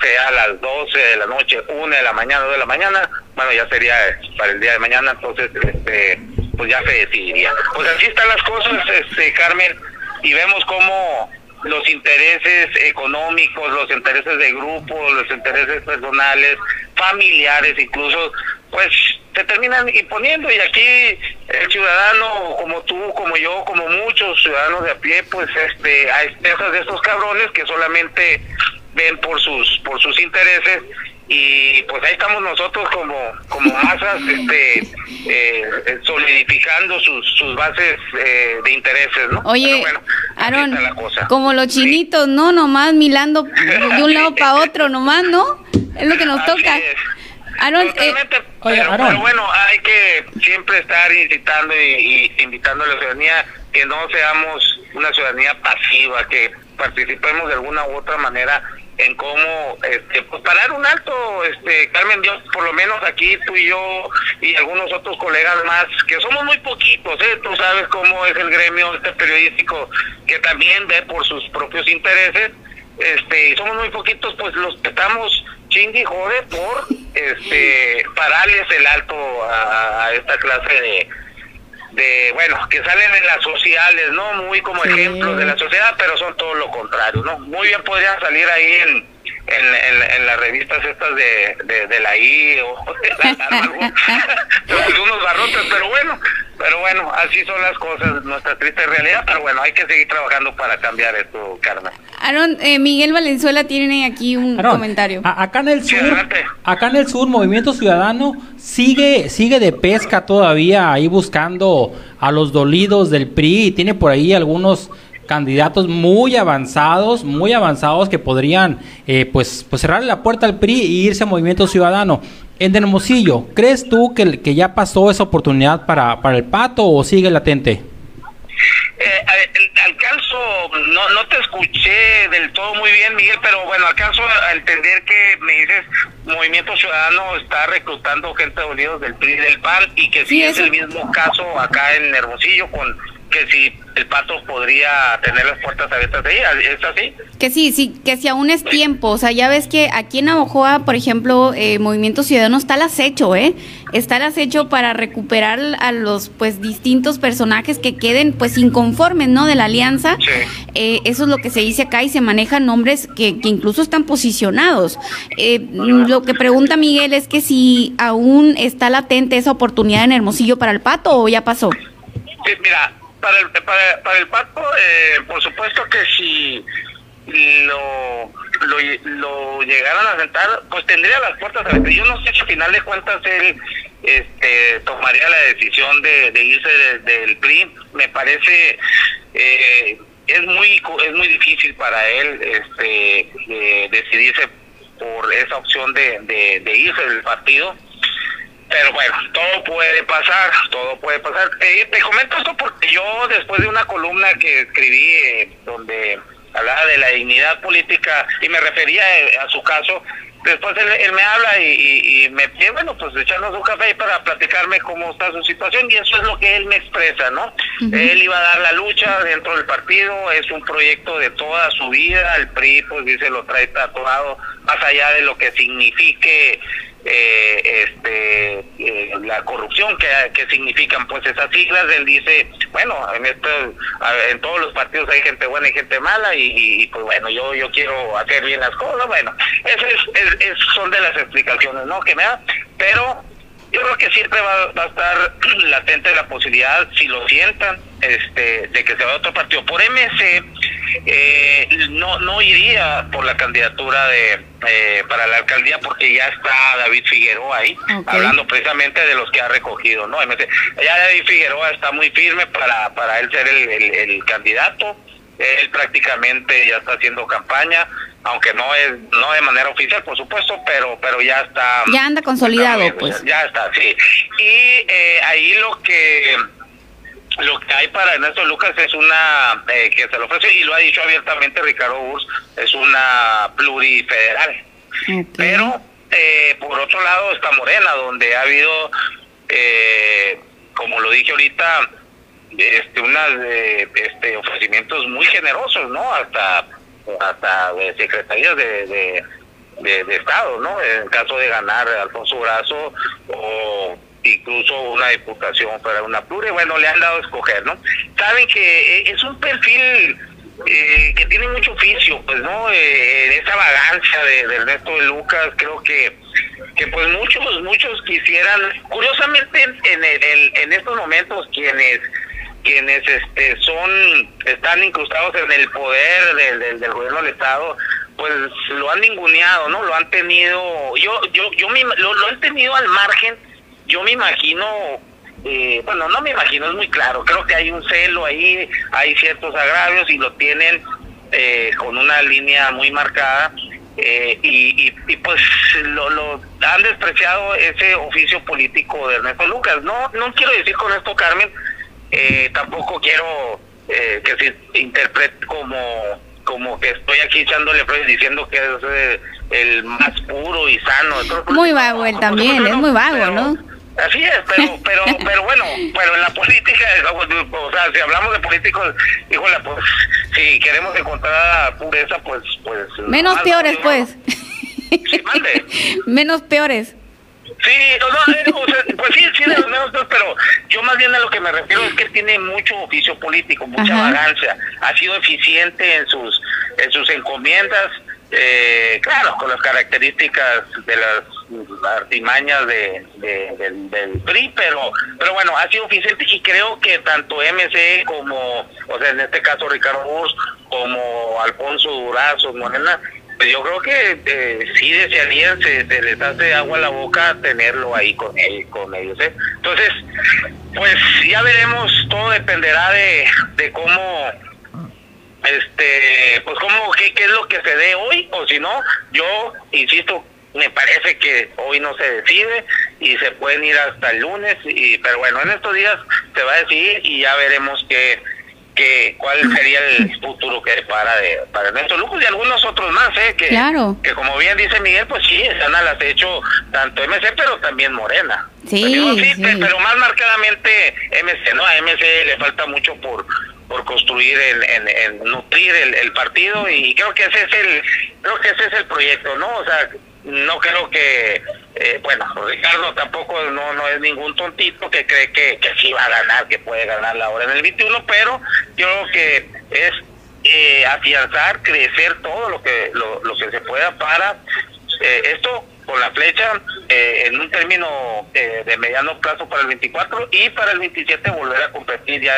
sea las 12 de la noche, 1 de la mañana, 2 de la mañana, bueno, ya sería para el día de mañana, entonces este pues ya se decidiría. Pues así están las cosas, este Carmen, y vemos cómo los intereses económicos, los intereses de grupo, los intereses personales, familiares incluso, pues se terminan imponiendo y aquí el ciudadano como tú, como yo, como muchos ciudadanos de a pie, pues este a expensas de estos cabrones que solamente ven por sus por sus intereses y pues ahí estamos nosotros como como masas este eh, solidificando sus, sus bases eh, de intereses no oye bueno, Aaron como los chinitos sí. no nomás milando de un lado para otro nomás no es lo que nos Así toca. es. Aaron, Totalmente, eh, Oye, Aaron. pero bueno, hay que siempre estar incitando y, y invitando a la ciudadanía que no seamos una ciudadanía pasiva, que participemos de alguna u otra manera en cómo este, pues parar un alto, este Carmen, yo por lo menos aquí tú y yo y algunos otros colegas más, que somos muy poquitos, ¿eh? tú sabes cómo es el gremio este periodístico que también ve por sus propios intereses, este, y somos muy poquitos, pues los que estamos chingue y jode por este pararles el alto a, a esta clase de de bueno que salen en las sociales no muy como Sí. ejemplos de la sociedad pero son todo lo contrario no muy bien podrían salir ahí en en, en, en las revistas estas de, de, de la I o <laughs> de la de <laughs> unos barrotes pero bueno pero bueno así son las cosas nuestra triste realidad pero bueno hay que seguir trabajando para cambiar esto Carmen. Aaron, eh, Miguel Valenzuela tiene aquí un Aaron, comentario. a- acá en el sur, acá en el sur, Movimiento Ciudadano sigue, sigue de pesca todavía ahí buscando a los dolidos del PRI y tiene por ahí algunos candidatos muy avanzados, muy avanzados que podrían eh, pues, pues cerrarle la puerta al PRI y irse a Movimiento Ciudadano. En Hermosillo, ¿crees tú que, que ya pasó esa oportunidad para, para el Pato o sigue latente? Eh, alcanzo, no, no te escuché del todo muy bien, Miguel, pero bueno, alcanzo a entender que me dices Movimiento Ciudadano está reclutando gente de Unidos del PRI y del PAN y que sí, Sí, es eso- el mismo caso acá en Hermosillo con, que si el pato podría tener las puertas abiertas ahí, ¿es así? Que sí, sí, que si aún es tiempo, o sea, ya ves que aquí en Navojoa, por ejemplo, eh, Movimiento Ciudadano está al acecho, ¿eh? Está al acecho para recuperar a los, pues, distintos personajes que queden, pues, inconformes, ¿no? De la alianza. Sí. Eh, eso es lo que se dice acá y se manejan nombres que, que incluso están posicionados. Eh, lo que pregunta Miguel es que si aún está latente esa oportunidad en Hermosillo para el pato o ya pasó. Sí, mira, para el, para, para el Pato, eh, por supuesto que si lo, lo, llegaran a sentar, pues tendría las puertas abiertas. Yo no sé si al final de cuentas él este, tomaría la decisión de, de irse de- del PRI. Me parece eh, es muy es muy difícil para él este eh, decidirse por esa opción de, de, de irse del partido. Pero bueno, todo puede pasar, todo puede pasar. Eh, te comento esto porque yo después de una columna que escribí eh, donde hablaba de la dignidad política y me refería eh, a su caso, después él, él me habla y, y- y me pide, bueno, pues echarnos un café ahí para platicarme cómo está su situación y eso es lo que él me expresa, ¿no? Él iba a dar la lucha dentro del partido, es un proyecto de toda su vida, el PRI pues dice lo trae tatuado, más allá de lo que signifique eh, este eh, la corrupción que, que significan pues esas siglas él dice bueno en esto en todos los partidos hay gente buena y gente mala y, y- pues bueno yo yo quiero hacer bien las cosas bueno esas es, es- es- son de las explicaciones no que me da pero yo creo que siempre va, va a estar <clears throat> latente la posibilidad, si lo sientan, este, de que se vaya a otro partido. Por MC, eh, no, no iría por la candidatura de eh, para la alcaldía porque ya está David Figueroa ahí, hablando precisamente de los que ha recogido, ¿no? MC. Ya David Figueroa está muy firme para, para él ser el, el- el candidato. Él prácticamente ya está haciendo campaña, aunque no es no de manera oficial, por supuesto, pero pero ya está Ya anda consolidado, Está pues. Ya está, sí. Y eh, ahí lo que lo que hay para Ernesto Lucas es una eh, que se lo ofrece y lo ha dicho abiertamente Ricardo Urs, es una plurifederal. Pero eh, por otro lado está Morena, donde ha habido, eh, como lo dije ahorita, este, unas eh, este, ofrecimientos muy generosos, ¿no? Hasta hasta de secretarías de, de, Estado, ¿no? En caso de ganar Alfonso Brazo o incluso una diputación para una plure, bueno, le han dado a escoger, ¿no? Saben que eh, es un perfil eh, que tiene mucho oficio, pues, ¿no? Eh, esa vagancia de, Ernesto de Lucas, creo que que pues muchos, muchos quisieran, curiosamente en, el- en estos momentos quienes quienes este son están incrustados en el poder del, del, gobierno del estado pues lo han ninguneado no lo han tenido yo yo yo me, lo, lo han tenido al margen. Yo me imagino eh, bueno no me imagino es muy claro creo que hay un celo ahí hay ciertos agravios y lo tienen eh, con una línea muy marcada eh, y, y, y, pues lo, lo han despreciado ese oficio político de Ernesto Lucas. No no quiero decir con esto Carmen eh, tampoco quiero eh, que se interprete como como que estoy aquí echándole flores diciendo que es eh, el más puro y sano todos. Muy vago él también, no, es muy vago, pero- ¿no? Así es, pero, pero, pero bueno, pero en la política, o sea, si hablamos de políticos, híjole, pues, si queremos encontrar pureza, pues, pues. Menos peores, ¿no? pues. Sí, mande. <laughs> Menos peores. Sí, no, no, o sea, pues sí, sí, de los menos, peores, pero yo más bien a lo que me refiero es que él tiene mucho oficio político, mucha Ajá. vagancia, ha sido eficiente en sus, en sus encomiendas, eh, claro, con las características de las artimañas de, de- del, del PRI, pero, pero bueno, ha sido eficiente y creo que tanto MC como, o sea, en este caso Ricardo Bus, como Alfonso Durazo, Morena, pues yo creo que eh, sí desearían, se, se les hace agua a la boca tenerlo ahí con, él, con ellos. ¿eh? Entonces, pues ya veremos, todo dependerá de, de cómo este pues cómo qué, qué es lo que se dé hoy o si no yo insisto me parece que hoy no se decide y se pueden ir hasta el lunes y pero bueno en estos días se va a decidir y ya veremos qué que cuál sería el futuro que para de para Ernesto Lucas y algunos otros más, ¿eh? Que, Claro. que como bien dice Miguel, pues sí, están al acecho tanto MC, pero también Morena. Sí, digo, sí. pe- pero más marcadamente MC, ¿no? A MC le falta mucho por por construir, en, en- en nutrir el, el partido y creo que ese es el creo que ese es el proyecto, ¿no? O sea, no creo que eh, bueno, Ricardo tampoco no no es ningún tontito que cree que, que sí va a ganar, que puede ganar la hora en el 21, pero yo creo que es eh, afianzar, crecer todo lo que lo, lo que se pueda para eh, esto con la flecha eh, en un término eh, de mediano plazo para el 24 y para el 27 volver a competir ya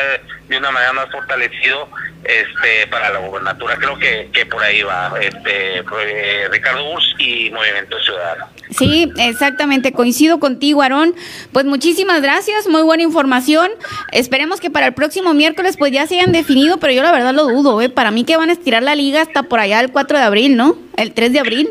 de, una manera más fortalecido este para la gobernatura creo que, que por ahí va este eh, Ricardo Urs y Movimiento Ciudadano Sí, exactamente, coincido contigo, Aarón. Pues muchísimas gracias, muy buena información. Esperemos que para el próximo miércoles pues ya se hayan definido, pero yo la verdad lo dudo, ¿eh? Para mí que van a estirar la liga hasta por allá el 4 de abril, ¿no? El 3 de abril.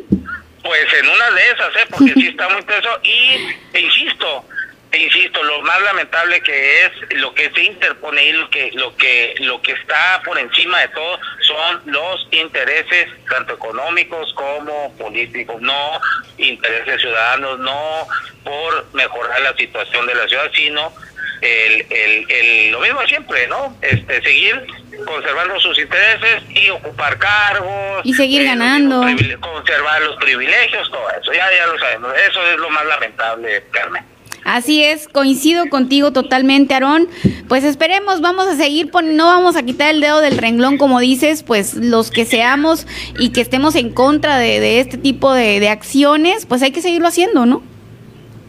Pues en una de esas, ¿eh? porque sí está muy tenso. Y e insisto, e insisto, lo más lamentable que es lo que se interpone y lo que, lo que, lo que está por encima de todo son los intereses, tanto económicos como políticos, no intereses ciudadanos, no por mejorar la situación de la ciudad, sino el, el, el, lo mismo siempre, ¿no? Este, seguir conservando sus intereses y ocupar cargos. Y seguir eh, ganando. Conservar los privilegios, todo eso, ya, ya lo sabemos. Eso es lo más lamentable, Carmen. Así es, coincido contigo totalmente, Aarón. Pues esperemos, vamos a seguir, pon- no vamos a quitar el dedo del renglón, como dices, pues los que seamos y que estemos en contra de, de este tipo de, de acciones, pues hay que seguirlo haciendo, ¿no?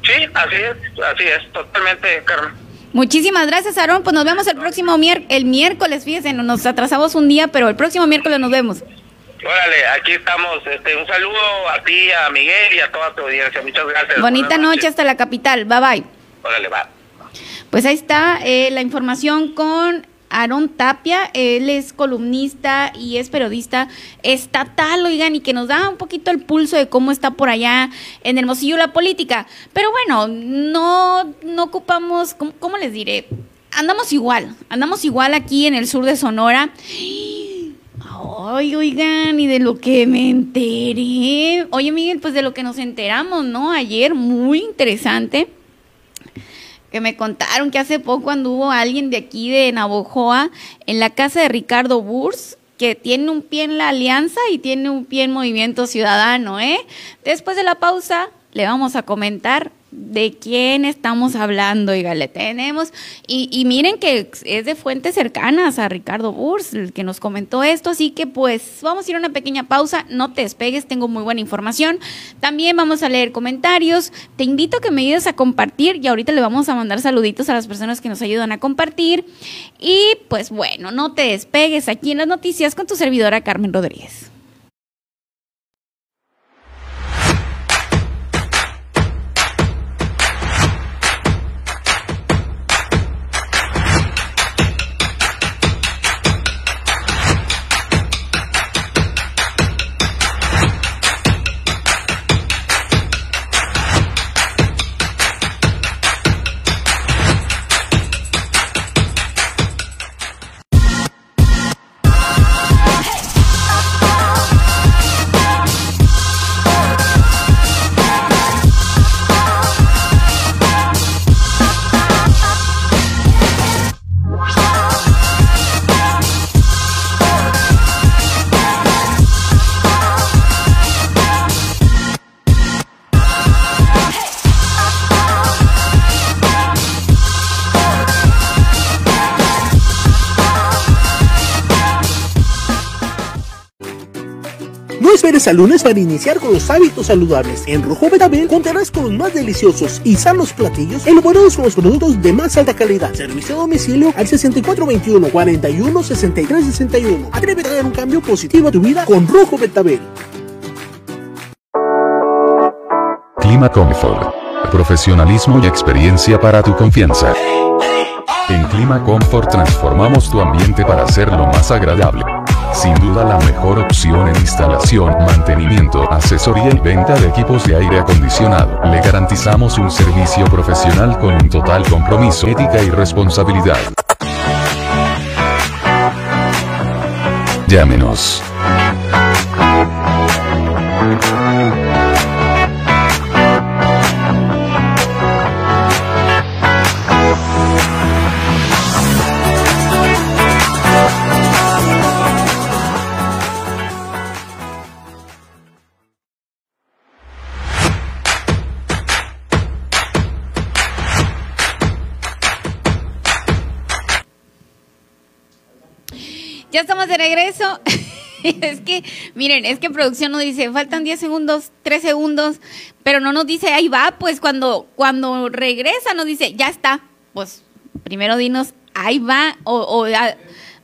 Sí, así es, así es, totalmente, Carmen. Muchísimas gracias, Aarón. Pues nos vemos el próximo mier el miércoles, fíjense, nos atrasamos un día, pero el próximo miércoles nos vemos. Órale, aquí estamos. Este, un saludo a ti, a Miguel y a toda tu audiencia. Muchas gracias. Bonita noche hasta la capital. Bye bye. Órale, va. Pues ahí está eh, la información con Aarón Tapia. Él es columnista y es periodista estatal, oigan, y que nos da un poquito el pulso de cómo está por allá en Hermosillo la política. Pero bueno, no, no ocupamos, ¿cómo, cómo les diré? Andamos igual, andamos igual aquí en el sur de Sonora. Ay, oigan, y de lo que me enteré. Oye, Miguel, pues de lo que nos enteramos, ¿no? Ayer, muy interesante que me contaron que hace poco anduvo alguien de aquí de Navojoa en la casa de Ricardo Burs, que tiene un pie en la alianza y tiene un pie en Movimiento Ciudadano, ¿eh? Después de la pausa le vamos a comentar de quién estamos hablando, oiga, le tenemos. Y, y miren que es de fuentes cercanas a Ricardo Burs, el que nos comentó esto, así que pues vamos a ir a una pequeña pausa, no te despegues, tengo muy buena información. También vamos a leer comentarios, te invito a que me ayudes a compartir y ahorita le vamos a mandar saluditos a las personas que nos ayudan a compartir. Y pues bueno, no te despegues aquí en las noticias con tu servidora Carmen Rodríguez. Al lunes para iniciar con los hábitos saludables. En Rojo Betabel contarás con los más deliciosos y sanos platillos elaborados con los productos de más alta calidad. Servicio a domicilio al 6421 41 63 61. Atrévete a dar un cambio positivo a tu vida con Rojo Betabel. Clima Comfort. Profesionalismo y experiencia para tu confianza. En Clima Comfort transformamos tu ambiente para hacerlo más agradable. Sin duda la mejor opción en instalación, mantenimiento, asesoría y venta de equipos de aire acondicionado. Le garantizamos un servicio profesional con un total compromiso, ética y responsabilidad. Llámenos. De regreso. <laughs> es que, miren, es que producción nos dice, faltan 10 segundos, 3 segundos, pero no nos dice, ahí va, pues cuando, cuando regresa nos dice, ya está. Pues primero dinos, ahí va, o, o,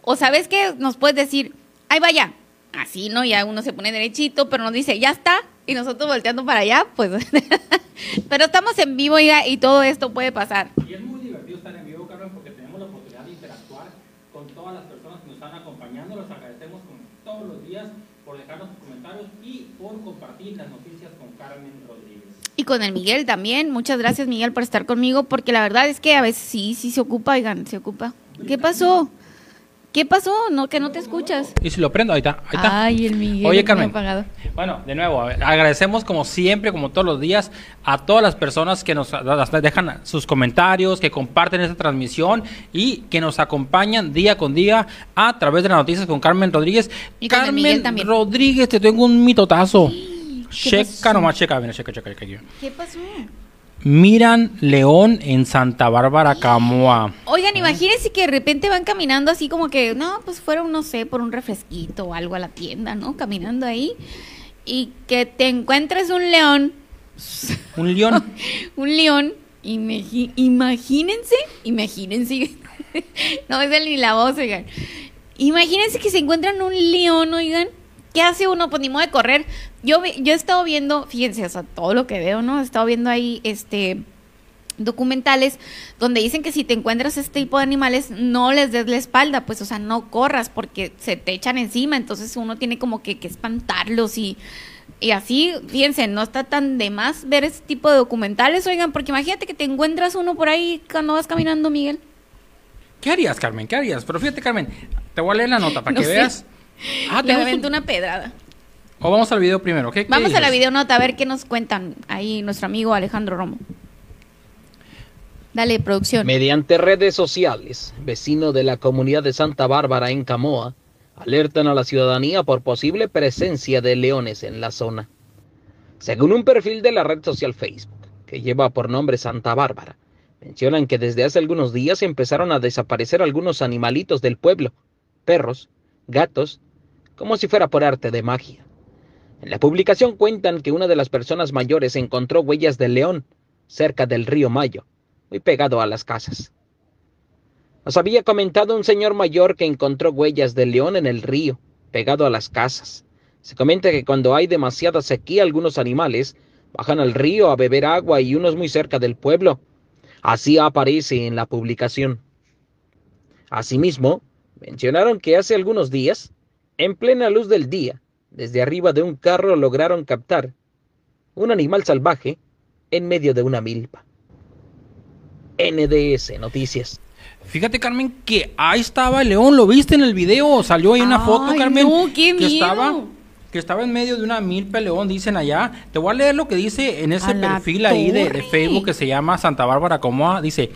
o sabes qué, nos puedes decir, ahí va ya. Así, ¿no? Ya uno se pone derechito, pero nos dice, ya está. Y nosotros volteando para allá, pues. <laughs> pero estamos en vivo, oiga, y todo esto puede pasar es muy divertido estar en vivo, Carmen, porque tenemos la oportunidad de interactuar con todas las personas que nos están acompañando. Los agradecemos como todos los días por dejarnos sus comentarios y por compartir las noticias con Carmen Rodríguez. Y con el Miguel también. Muchas gracias, Miguel, por estar conmigo, porque la verdad es que a veces sí, sí se ocupa, oigan, se ocupa. ¿Qué pasó? ¿Qué pasó? No, que no te escuchas. Y si lo prendo, ahí está. Ahí está. Ay, el Miguel. Oye, Carmen. apagado. Bueno, de nuevo, a ver, agradecemos como siempre, como todos los días, a todas las personas que nos dejan sus comentarios, que comparten esta transmisión y que nos acompañan día con día a través de las noticias con Carmen Rodríguez. Y con el Carmen Miguel también. Rodríguez, te tengo un mitotazo. ¿Qué Checa pasó? nomás, checa, mira, checa, checa, checa. ¿Qué pasó? Miran León en Santa Bárbara, Camoa. Oigan, imagínense que de repente van caminando así como que, no, pues fueron, no sé, por un refresquito o algo a la tienda, ¿no? Caminando ahí. Y que te encuentres un león, <laughs> Un león. <laughs> un león, imagínense, imagínense, <laughs> no es el ni la voz, oigan. Imagínense que se encuentran un león, oigan. ¿Qué hace uno? Pues ni modo de correr. Yo, yo he estado viendo, fíjense, o sea, todo lo que veo, ¿no? He estado viendo ahí, este, documentales donde dicen que si te encuentras este tipo de animales no les des la espalda, pues o sea, no corras porque se te echan encima, entonces uno tiene como que, que espantarlos y, y así, fíjense, no está tan de más ver este tipo de documentales, oigan, porque imagínate que te encuentras uno por ahí cuando vas caminando, Miguel. ¿Qué harías, Carmen? ¿Qué harías? Pero fíjate, Carmen, te voy a leer la nota para <laughs> No que sé. veas. Ah, Le aventó un- una pedrada. O vamos al video primero, ¿qué? qué Vamos a la videonota a ver qué nos cuentan ahí nuestro amigo Alejandro Romo. Dale, producción. Mediante redes sociales, vecinos de la comunidad de Santa Bárbara en Camoa alertan a la ciudadanía por posible presencia de leones en la zona. Según un perfil de la red social Facebook, que lleva por nombre Santa Bárbara, mencionan que desde hace algunos días empezaron a desaparecer algunos animalitos del pueblo, perros, gatos, como si fuera por arte de magia. En la publicación cuentan que una de las personas mayores encontró huellas de león cerca del río Mayo, muy pegado a las casas. Nos había comentado un señor mayor que encontró huellas de león en el río, pegado a las casas. Se comenta que cuando hay demasiada sequía algunos animales bajan al río a beber agua y unos muy cerca del pueblo. Así aparece en la publicación. Asimismo, mencionaron que hace algunos días, en plena luz del día, desde arriba de un carro lograron captar un animal salvaje en medio de una milpa. NDS Noticias. Fíjate, Carmen, que ahí estaba el león, ¿lo viste en el video? Salió ahí una Ay, foto, Carmen. no, qué que estaba que estaba en medio de una milpa el león, dicen allá. Te voy a leer lo que dice en ese A perfil ahí de, de. Facebook que se llama Santa Bárbara Comoa. Dice,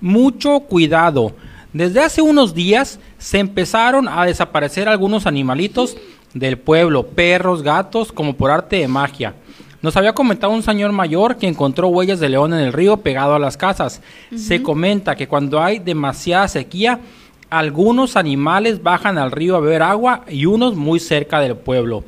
mucho cuidado. Desde hace unos días se empezaron a desaparecer algunos animalitos del pueblo, perros, gatos, como por arte de magia. Nos había comentado un señor mayor que encontró huellas de león en el río pegado a las casas. Se comenta que cuando hay demasiada sequía, algunos animales bajan al río a beber agua y unos muy cerca del pueblo.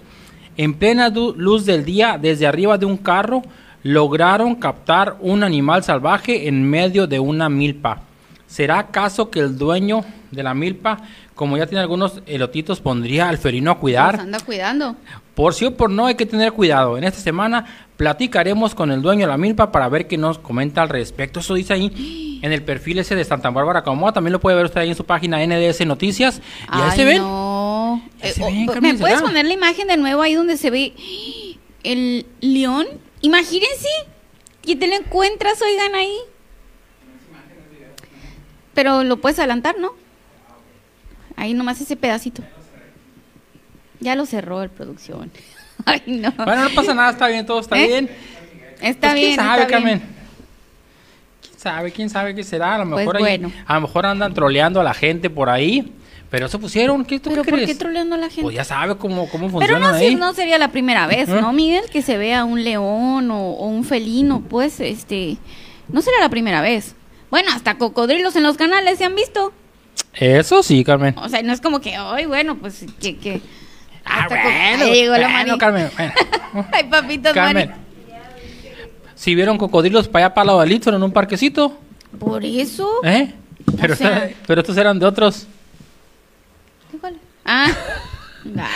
En plena luz del día, desde arriba de un carro, lograron captar un animal salvaje en medio de una milpa. ¿Será acaso que el dueño de la milpa, como ya tiene algunos elotitos, pondría al felino a Nos cuidar? anda cuidando. Por sí o por no hay que tener cuidado. En esta semana platicaremos con el dueño de la milpa para ver qué nos comenta al respecto. Eso dice ahí <gasps> en el perfil ese de Santa Bárbara Camoa. También lo puede ver usted ahí en su página NDS Noticias. Y ahí Ay, se ven. No. Ahí se Eh, ven, oh, ¿Me puedes poner la imagen de nuevo ahí donde se ve <gasps> el león? Imagínense que te lo encuentras, oigan ahí. Pero lo puedes adelantar, ¿no? Ahí nomás ese pedacito. Ya lo cerró el producción. <laughs> Ay, no. Bueno, no pasa nada, está bien, todo está ¿Eh? bien. Está Pues, bien, ¿Quién sabe, está bien. Carmen? ¿Quién sabe? ¿Quién sabe qué será? A lo Pues mejor ahí- bueno. a lo mejor andan troleando a la gente por ahí. Pero se pusieron, ¿qué tú Pero qué ¿por crees? qué troleando a la gente? Pues ya sabe cómo, cómo Pero funciona no, ahí. sí, no sería la primera vez. ¿no, Miguel? Que se vea un león o, o un felino, pues, este, no sería la primera vez. Bueno, hasta cocodrilos en los canales se han visto. Eso sí, Carmen. O sea, no es como que, ay, bueno, pues, que, que... Ah, bueno, Ahí llegó la bueno. Carmen. bueno. <laughs> Ay, papitas, Carmen. Si vieron cocodrilos para allá para lado de Litson en un parquecito, Por eso... ¿eh? Pero, O sea- pero estos eran de otros. ¿Cuál? Ah,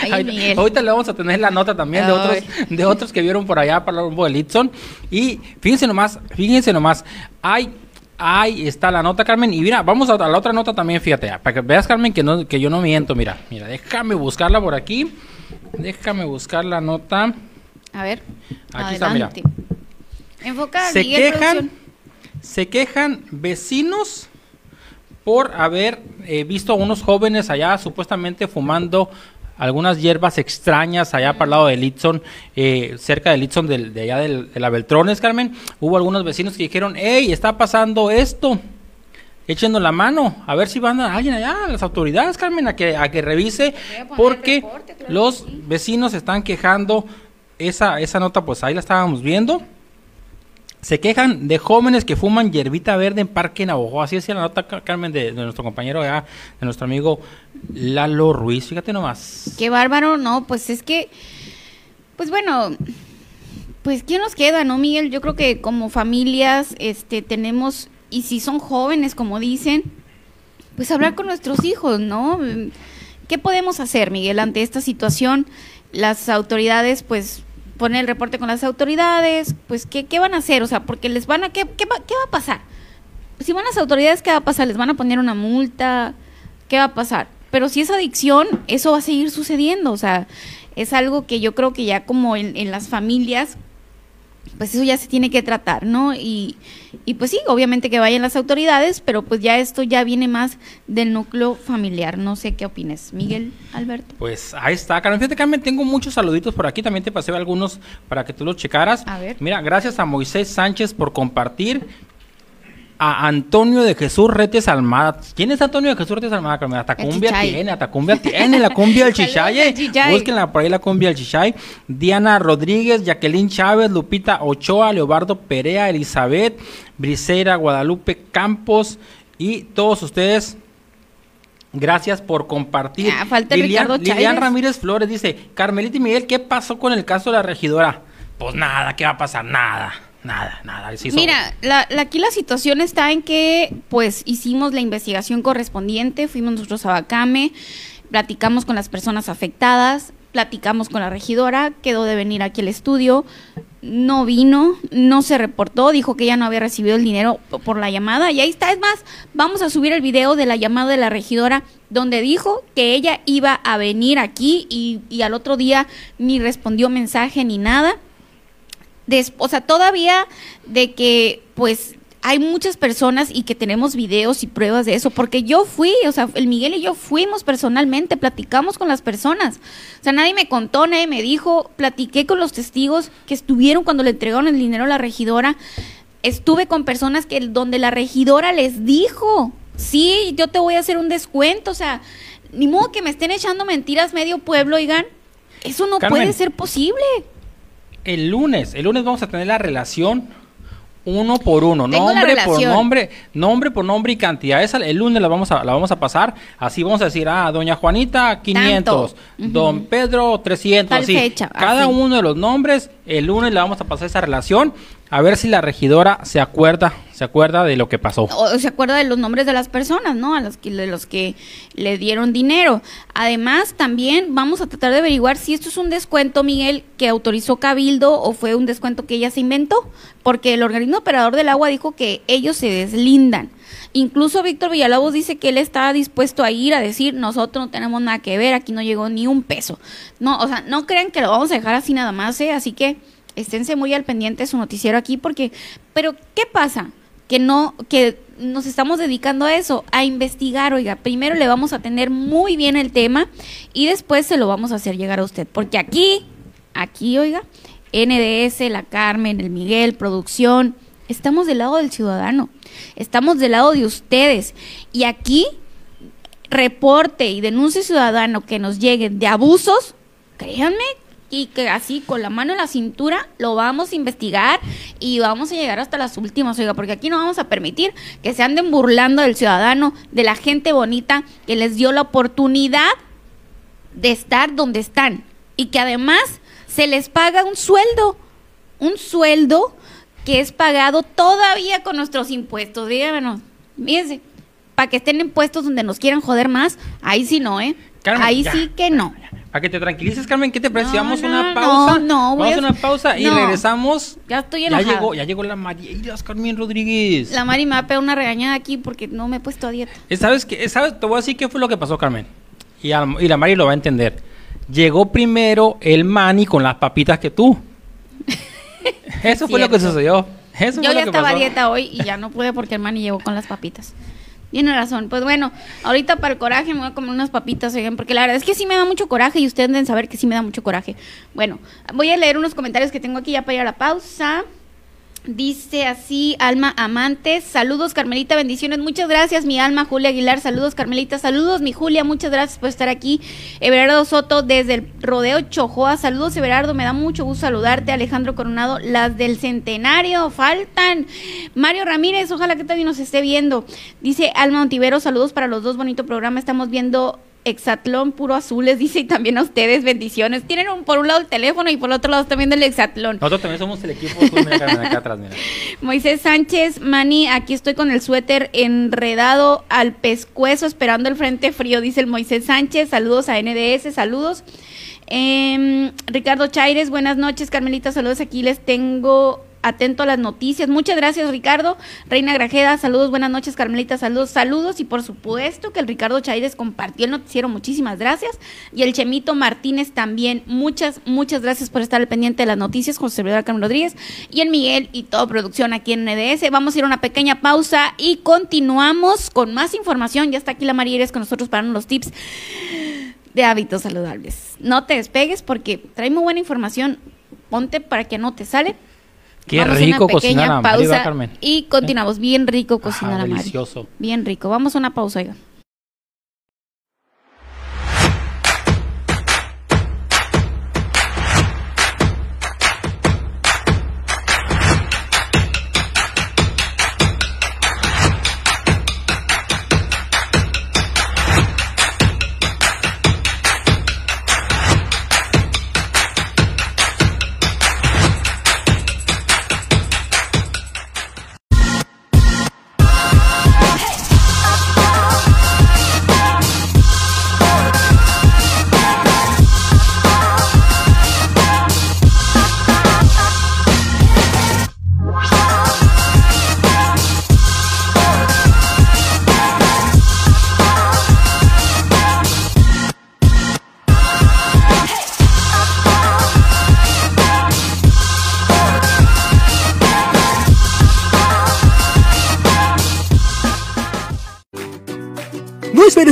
ay, ahorita, ahorita le vamos a tener la nota también de otros, de otros que vieron por allá para el de Litson. Y fíjense nomás, fíjense nomás, hay, ahí está la nota, Carmen. Y mira, vamos a, la otra nota también, fíjate, para que veas, Carmen, que, no, que yo no miento. Mira, mira, déjame buscarla por aquí. Déjame buscar la nota. A ver, Aquí está, mira. Enfoca, se Miguel, quejan, producción. se quejan vecinos por haber eh, visto a unos jóvenes allá supuestamente fumando algunas hierbas extrañas allá para el lado de Litson, eh, cerca de Litson, del- de, allá del- de la Beltrones, Carmen. Hubo algunos vecinos que dijeron, hey, está pasando esto. Échenos la mano, a ver si van a alguien allá, las autoridades, Carmen, a que, a que revise, a porque reporte, claro los sí. vecinos están quejando. Esa, esa nota, pues ahí la estábamos viendo. Se quejan de jóvenes que fuman hierbita verde en Parque Navajo. Así decía la nota, Car- Carmen, de, nuestro compañero allá, de nuestro amigo Lalo Ruiz. Fíjate nomás. Qué bárbaro, no, pues es que, pues bueno, pues ¿quién nos queda, no, Miguel? Yo creo que como familias, este, tenemos, y si son jóvenes, como dicen, pues hablar con nuestros hijos, ¿no? ¿Qué podemos hacer, Miguel, ante esta situación? Las autoridades, pues, poner el reporte con las autoridades, pues, ¿qué, qué van a hacer? O sea, porque les van a, ¿qué, qué, va, qué va a pasar? Si van las autoridades, ¿qué va a pasar? ¿Les van a poner una multa? ¿Qué va a pasar? Pero si es adicción, eso va a seguir sucediendo. O sea, es algo que yo creo que ya como en, en las familias, pues eso ya se tiene que tratar, ¿no? Y, y pues sí, obviamente que vayan las autoridades, pero pues ya esto ya viene más del núcleo familiar. No sé qué opines, Miguel, Alberto. Pues ahí está, Carmen. Fíjate, Carmen, tengo muchos saluditos por aquí. También te pasé algunos para que tú los checaras. A ver. Mira, gracias a Moisés Sánchez por compartir. A Antonio de Jesús Retes Almada. ¿Quién es Antonio de Jesús Retes Almada, Carmen? Hasta cumbia tiene, hasta cumbia tiene, la cumbia <laughs> del Chichaye. Chichay. Búsquenla por ahí la cumbia del Chichay. Diana Rodríguez, Jacqueline Chávez, Lupita Ochoa, Leobardo Perea, Elizabeth, Briseira, Guadalupe Campos y todos ustedes. Gracias por compartir. Ah, falta Lilian, Lilian. Ramírez Flores dice, Carmelita y Miguel, ¿qué pasó con el caso de la regidora? Pues nada, ¿qué va a pasar? Nada, nada, nada. Mira, la, la- aquí la situación está en que, pues, hicimos la investigación correspondiente, fuimos nosotros a Bacame, platicamos con las personas afectadas, platicamos con la regidora, quedó de venir aquí al estudio, no vino, no se reportó, dijo que ya no había recibido el dinero por la llamada, y ahí está, es más, vamos a subir el video de la llamada de la regidora, donde dijo que ella iba a venir aquí y, y al otro día ni respondió mensaje ni nada des- o sea, todavía de que pues hay muchas personas y que tenemos videos y pruebas de eso, porque yo fui, o sea, el Miguel y yo fuimos personalmente, platicamos con las personas. O sea, nadie me contó, nadie me dijo, platiqué con los testigos que estuvieron cuando le entregaron el dinero a la regidora. Estuve con personas que donde la regidora les dijo, sí, yo te voy a hacer un descuento, o sea, ni modo que me estén echando mentiras medio pueblo, oigan. Eso no Carmen. puede ser posible. El lunes, el lunes vamos a tener la relación uno por uno, Tengo nombre por nombre, nombre por nombre y cantidad. Esa el lunes la vamos a la vamos a pasar, así vamos a decir, ah, doña Juanita 500, Tanto. Ujú. don Pedro 300, Tal así. fecha, Cada así. uno de los nombres, el lunes le vamos a pasar esa relación, a ver si la regidora se acuerda, se acuerda de lo que pasó. o se acuerda de los nombres de las personas, ¿no? A los que, de los que le dieron dinero. Además, también vamos a tratar de averiguar si esto es un descuento, Miguel, que autorizó Cabildo o fue un descuento que ella se inventó, porque el organismo operador del agua dijo que ellos se deslindan. Incluso Víctor Villalobos dice que él está dispuesto a ir a decir, nosotros no tenemos nada que ver, aquí no llegó ni un peso. No, o sea, no crean que lo vamos a dejar así nada más, ¿eh? Así que esténse muy al pendiente de su noticiero aquí, porque, pero ¿qué pasa? que no, que nos estamos dedicando a eso, a investigar, oiga, primero le vamos a tener muy bien el tema y después se lo vamos a hacer llegar a usted, porque aquí, aquí, oiga, NDS, la Carmen, el Miguel, producción, estamos del lado del ciudadano, estamos del lado de ustedes y aquí reporte y denuncie ciudadano que nos lleguen de abusos, créanme y que así con la mano en la cintura lo vamos a investigar y vamos a llegar hasta las últimas, oiga, porque aquí no vamos a permitir que se anden burlando del ciudadano, de la gente bonita que les dio la oportunidad de estar donde están y que además se les paga un sueldo, un sueldo que es pagado todavía con nuestros impuestos, díganos, fíjense, para que estén en puestos donde nos quieran joder más, ahí sí no, ¿eh? Carmen, ahí ya. sí que no. Para que te tranquilices, Carmen, ¿qué te parece? No, Vamos a no, una no, pausa. no, voy Vamos a a- una pausa y no. regresamos. Ya estoy Ya enojada. llegó, ya llegó la María Carmen Rodríguez. La Mari me va a pegar una regañada aquí porque no me he puesto a dieta. Eh, ¿Sabes qué? ¿Sabes? Te voy a decir qué fue lo que pasó, Carmen. Y, a- y la Mari lo va a entender. Llegó primero el Manny con las papitas que tú. <laughs> Eso fue lo que sucedió. Eso Yo ya estaba a dieta hoy y ya no pude porque el Manny llegó con las papitas. Tiene razón. Pues bueno, ahorita para el coraje me voy a comer unas papitas, oigan, porque la verdad es que sí me da mucho coraje y ustedes deben saber que sí me da mucho coraje. Bueno, voy a leer unos comentarios que tengo aquí ya para ir a la pausa. Dice así, Alma Amantes, saludos Carmelita, bendiciones, muchas gracias mi alma Julia Aguilar, saludos Carmelita, saludos mi Julia, muchas gracias por estar aquí. Everardo Soto desde el Rodeo Chojoa, saludos Everardo, me da mucho gusto saludarte. Alejandro Coronado, las del centenario, faltan. Mario Ramírez, ojalá que todavía nos esté viendo. Dice Alma Ontivero, saludos para los dos, bonito programa, estamos viendo Exatlón puro azules, dice, y también a ustedes, bendiciones. Tienen un, por un lado el teléfono y por el otro lado están viendo el Exatlón. Nosotros también somos el equipo. Mira, acá atrás, mira. <laughs> Moisés Sánchez, Mani, aquí estoy con el suéter enredado al pescuezo esperando el frente frío, dice el Moisés Sánchez. Saludos a NDS, saludos. Em, Ricardo Chaires, buenas noches, Carmelita, saludos. Aquí les tengo atento a las noticias. Muchas gracias, Ricardo. Reina Grajeda, saludos, buenas noches, Carmelita, saludos, saludos. Y por supuesto que el Ricardo Chaires compartió el noticiero, muchísimas gracias. Y el Chemito Martínez también, muchas, muchas gracias por estar al pendiente de las noticias, José Servidor Carmen Rodríguez. Y el Miguel y toda producción aquí en NDS. Vamos a ir a una pequeña pausa y continuamos con más información. Ya está aquí la María Iris con nosotros para los tips de hábitos saludables. No te despegues porque trae muy buena información. Ponte para que no te sale. Qué Vamos a una rico pequeña cocinar a Mari, pausa ¿verdad, Carmen? y continuamos. Bien rico cocinar Ah, a Mari. delicioso. Bien rico. Vamos a una pausa, oiga.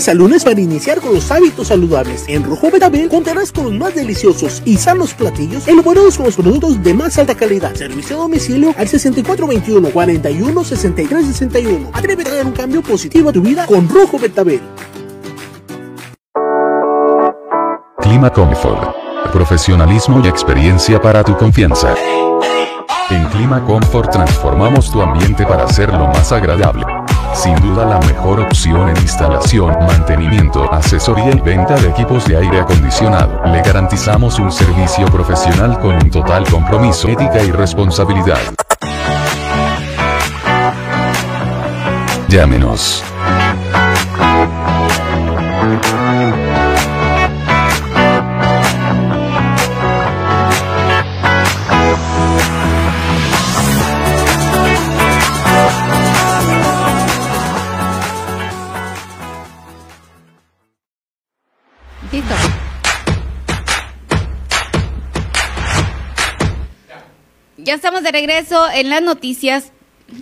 Al lunes para iniciar con los hábitos saludables. En Rojo Betabel contarás con los más deliciosos y sanos platillos elaborados con los productos de más alta calidad. Servicio a domicilio al 6421 41 63 61. Atrévete a dar un cambio positivo a tu vida con Rojo Betabel. Clima Comfort. Profesionalismo y experiencia para tu confianza. En Clima Comfort transformamos tu ambiente para hacerlo más agradable. Sin duda la mejor opción en instalación, mantenimiento, asesoría y venta de equipos de aire acondicionado. Le garantizamos un servicio profesional con un total compromiso, ética y responsabilidad. Llámenos. Ya estamos de regreso en las noticias.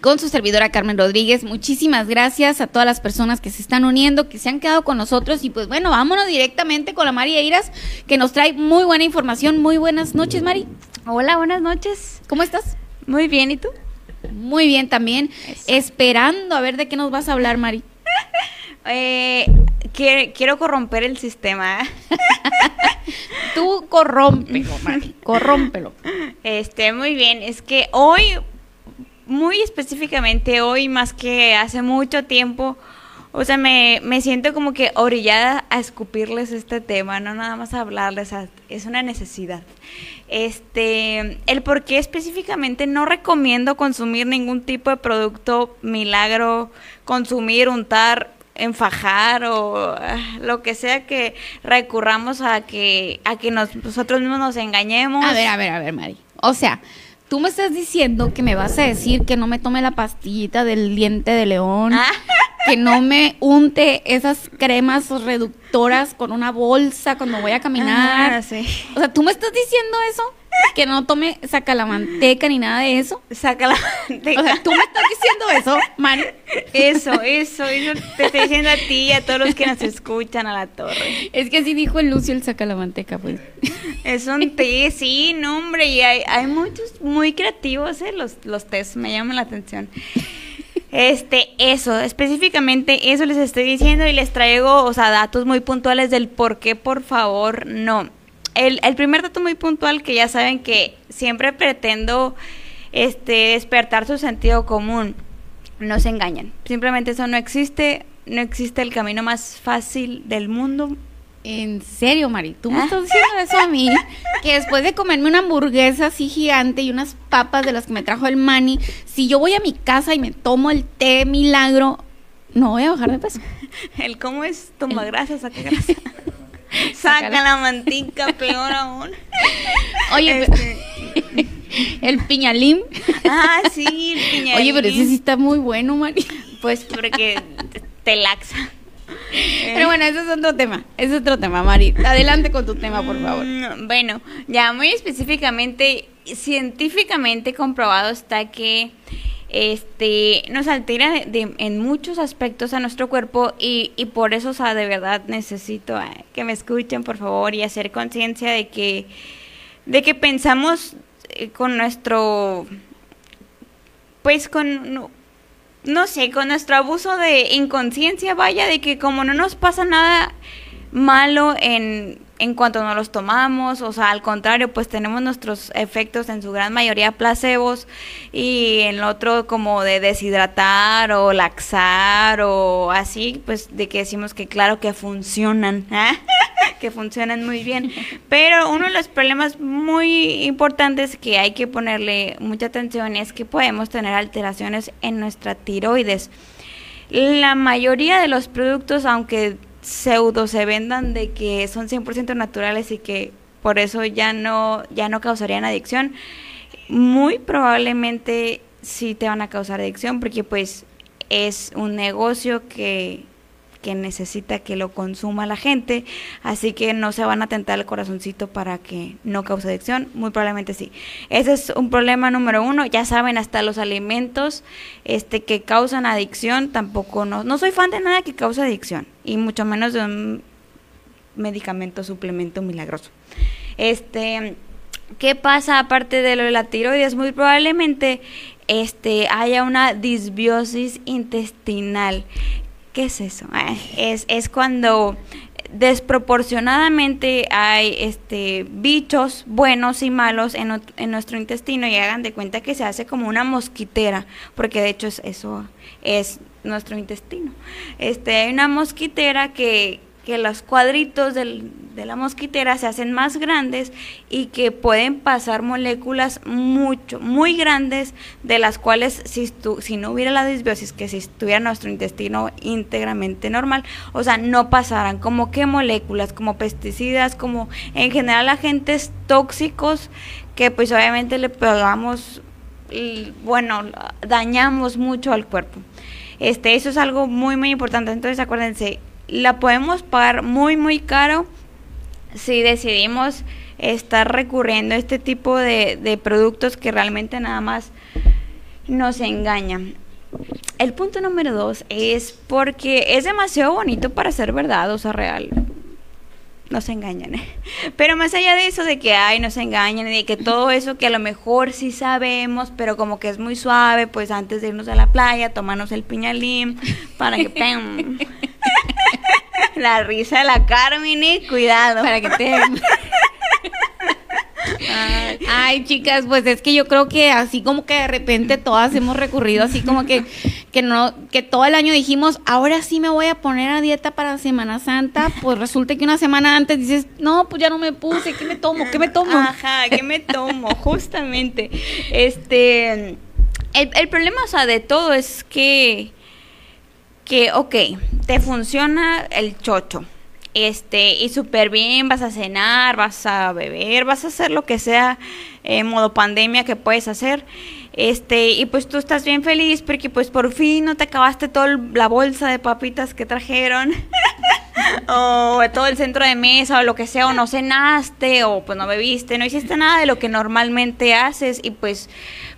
con su servidora Carmen Rodríguez. Muchísimas gracias a todas las personas que se están uniendo, que se han quedado con nosotros. Y pues bueno, vámonos directamente con la María Eiras, que nos trae muy buena información. Muy buenas noches, Mari. Hola, buenas noches. ¿Cómo estás? Muy bien, ¿y tú? Muy bien también. Esperando a ver de qué nos vas a hablar, Mari. Eh, quiero, quiero corromper el sistema. <laughs> Tú corrómpelo, Mari. Corrómpelo. Este, muy bien. Es que hoy, muy específicamente hoy, más que hace mucho tiempo, o sea, me, me siento como que orillada a escupirles este tema, no nada más a hablarles, a- es una necesidad. Este, el por qué específicamente no recomiendo consumir ningún tipo de producto milagro, consumir, untar, enfajar o ah, lo que sea que recurramos a que a que nos- nosotros mismos nos engañemos. A ver, a ver, a ver, Mari. O sea, tú me estás diciendo que me vas a decir que no me tome la pastillita del diente de león, Ah. que no me unte esas cremas reductoras con una bolsa cuando voy a caminar. Ah, sí. O sea, tú me estás diciendo eso, que no tome saca la manteca ni nada de eso. Saca la O sea, tú me estás diciendo eso, Mari. Eso, eso, eso te estoy diciendo a ti y a todos los que nos escuchan a la torre. Es que así dijo el Lucio el saca la manteca, pues. Es un té, sí, no, hombre, y hay, hay muchos muy creativos, ¿eh? Los, los tés, me llaman la atención. Este, eso, específicamente eso les estoy diciendo y les traigo, o sea, datos muy puntuales del por qué, por favor, no. El, el primer dato muy puntual que ya saben que siempre pretendo este, despertar su sentido común. No se engañan. Simplemente eso no existe. No existe el camino más fácil del mundo. En serio, Mari, tú me Ah. estás diciendo eso a mí, que después de comerme una hamburguesa así gigante y unas papas de las que me trajo el Mani, si yo voy a mi casa y me tomo el té milagro, no voy a bajar de peso. <laughs> El cómo es toma grasa, saca grasa. <laughs> <laughs> Saca la mantica, peor aún. <laughs> Oye, Este, pero- <laughs> el piñalín. ah, sí, el piñalín. Oye, pero ese sí está muy bueno, Mari. Pues porque te laxa. Pero bueno, ese es otro tema. Es otro tema, Mari. Adelante con tu tema, por favor. Mm, Bueno, ya muy específicamente, científicamente comprobado está que este nos altera en muchos aspectos a nuestro cuerpo y, y por eso, o de verdad necesito eh, que me escuchen, por favor, y hacer conciencia de que de que pensamos eh, con nuestro pues con no, no sé, con nuestro abuso de inconsciencia, vaya, de que como no nos pasa nada malo en, en cuanto nos los tomamos, o sea, al contrario, pues tenemos nuestros efectos en su gran mayoría placebos y en lo otro como de deshidratar o laxar o así, pues de que decimos que claro que funcionan, ¿ah? <laughs> que funcionan muy bien, <laughs> pero uno de los problemas muy importantes que hay que ponerle mucha atención es que podemos tener alteraciones en nuestra tiroides. La mayoría de los productos, aunque pseudo se vendan de que son 100% naturales y que por eso ya no ya no causarían adicción, muy probablemente sí te van a causar adicción porque pues es un negocio que que necesita que lo consuma la gente, así que no se van a tentar el corazoncito para que no cause adicción, muy probablemente sí. Ese es un problema número uno, ya saben, hasta los alimentos este, que causan adicción, tampoco no, no soy fan de nada que cause adicción, y mucho menos de un medicamento, suplemento milagroso. Este, ¿qué pasa aparte de lo de la tiroides? Muy probablemente este, haya una disbiosis intestinal. ¿Qué es eso? Ah, Es, es cuando desproporcionadamente hay este bichos buenos y malos en, en nuestro intestino y hagan de cuenta que se hace como una mosquitera, porque de hecho es- eso es nuestro intestino. Este, hay una mosquitera que, que los cuadritos de la mosquitera se hacen más grandes y que pueden pasar moléculas mucho, muy grandes, de las cuales si, si no hubiera la disbiosis, que si estuviera nuestro intestino íntegramente normal, o sea, no pasaran como que moléculas, como pesticidas, como en general agentes tóxicos que pues obviamente le pegamos, bueno, dañamos mucho al cuerpo. Este, eso es algo muy, muy importante. Entonces, acuérdense, la podemos pagar muy, muy caro si decidimos estar recurriendo a este tipo de, de productos que realmente nada más nos engaña. El punto número dos es porque es demasiado bonito para ser verdad, o sea, real. Nos engañan. Pero más allá de eso, de que ay, nos engañan y de que todo eso que a lo mejor sí sabemos, pero como que es muy suave, pues antes de irnos a la playa, tomarnos el piñalín para que. <laughs> ¡pam! <laughs> la risa de la Carmen, y cuidado. Para que te... Ay, ay, chicas, pues es que yo creo que así como que de repente todas hemos recurrido así como que que no que todo el año dijimos, ahora sí me voy a poner a dieta para Semana Santa, pues resulta que una semana antes dices, "No, pues ya no me puse, ¿qué me tomo? ¿Qué me tomo?" Ajá, ¿qué me tomo? Justamente. Este el, el problema, o sea, de todo es que que ok, te funciona el chocho este, y súper bien, vas a cenar, vas a beber, vas a hacer lo que sea en modo pandemia que puedes hacer. Este, y pues tú estás bien feliz porque pues por fin no te acabaste toda la bolsa de papitas que trajeron. <laughs> o todo el centro de mesa o lo que sea, o no cenaste, o pues no bebiste, no hiciste nada de lo que normalmente haces, y pues,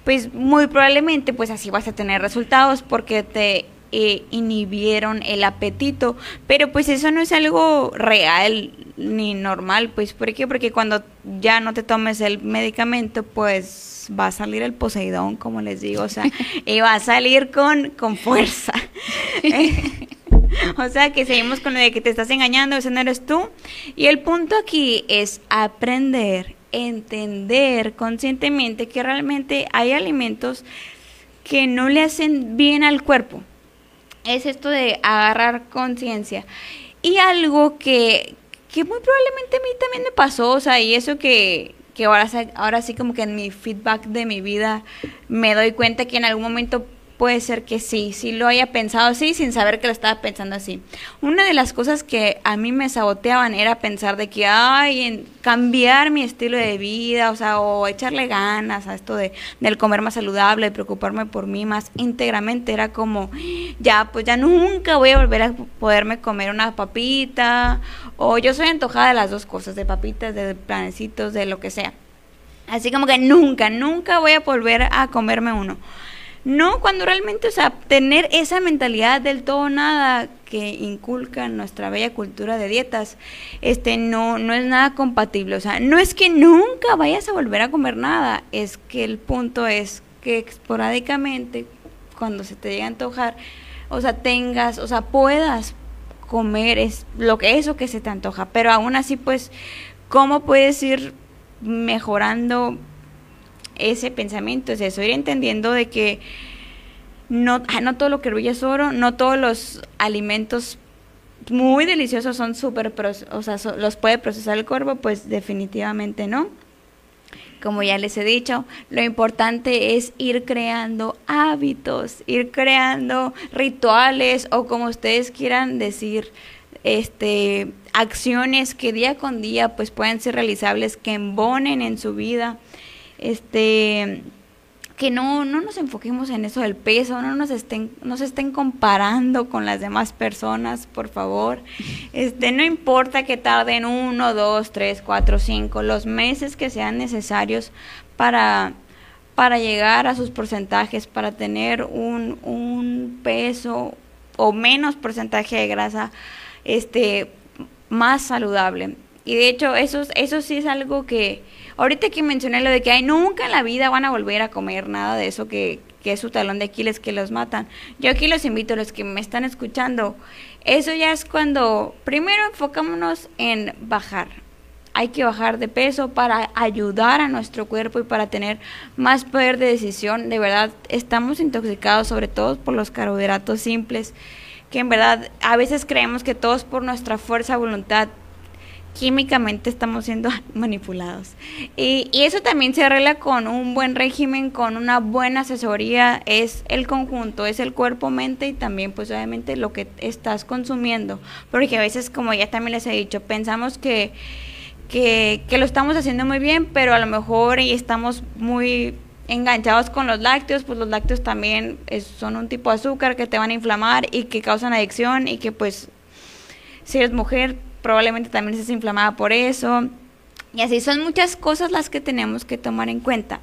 pues muy probablemente pues así vas a tener resultados porque te eh, inhibieron el apetito, pero pues eso no es algo real ni normal, pues ¿por qué? Porque cuando ya no te tomes el medicamento, pues va a salir el Poseidón, como les digo, o sea, <laughs> y va a salir con, con fuerza. <laughs> <laughs> o sea, que seguimos con lo de que te estás engañando, ese no eres tú. Y el punto aquí es aprender, entender conscientemente que realmente hay alimentos que no le hacen bien al cuerpo es esto de agarrar conciencia. Y algo que, que muy probablemente a mí también me pasó, o sea, y eso que, que ahora, ahora sí como que en mi feedback de mi vida me doy cuenta que en algún momento puede ser que sí, sí lo haya pensado así sin saber que lo estaba pensando así. Una de las cosas que a mí me saboteaban era pensar de que, ay, en cambiar mi estilo de vida, o sea, o echarle ganas a esto de, del comer más saludable, preocuparme por mí más íntegramente, era como, ya, pues ya nunca voy a volver a poderme comer una papita, o yo soy antojada de las dos cosas, de papitas, de planecitos, de lo que sea. Así como que nunca, nunca voy a volver a comerme uno. No, cuando realmente, o sea, tener esa mentalidad del todo nada que inculca nuestra bella cultura de dietas, este no no es nada compatible, o sea, no es que nunca vayas a volver a comer nada, es que el punto es que esporádicamente cuando se te llegue a antojar, o sea, tengas, o sea, puedas comer es lo que eso que se te antoja, pero aún así pues cómo puedes ir mejorando ese pensamiento, es eso, ir entendiendo de que no, ah, no todo lo que brilla es oro, no todos los alimentos muy deliciosos son súper, o sea, los puede procesar el cuerpo, pues definitivamente no. Como ya les he dicho, lo importante es ir creando hábitos, ir creando rituales o como ustedes quieran decir, este acciones que día con día pues pueden ser realizables, que embonen en su vida este que no, no nos enfoquemos en eso del peso, no nos estén, nos estén comparando con las demás personas, por favor. Este, no importa que tarden uno, dos, tres, cuatro, cinco, los meses que sean necesarios para, para llegar a sus porcentajes, para tener un, un peso o menos porcentaje de grasa este, más saludable. Y de hecho, eso, eso sí es algo que, ahorita que mencioné lo de que hay nunca en la vida van a volver a comer nada de eso que, es su talón de Aquiles que los matan. Yo aquí los invito, los que me están escuchando, eso ya es cuando primero enfocámonos en bajar. Hay que bajar de peso para ayudar a nuestro cuerpo y para tener más poder de decisión. De verdad, estamos intoxicados sobre todo por los carbohidratos simples, que en verdad a veces creemos que todos por nuestra fuerza voluntad químicamente estamos siendo <laughs> manipulados. Y, eso también se arregla con un buen régimen, con una buena asesoría, es el conjunto, es el cuerpo, mente y también pues obviamente lo que estás consumiendo. Porque a veces, como ya también les he dicho, pensamos que, que, lo estamos haciendo muy bien, pero a lo mejor estamos muy enganchados con los lácteos, pues los lácteos también son un tipo de azúcar que te van a inflamar y que causan adicción y que pues si eres mujer probablemente también estés inflamada por eso. Y así son muchas cosas las que tenemos que tomar en cuenta.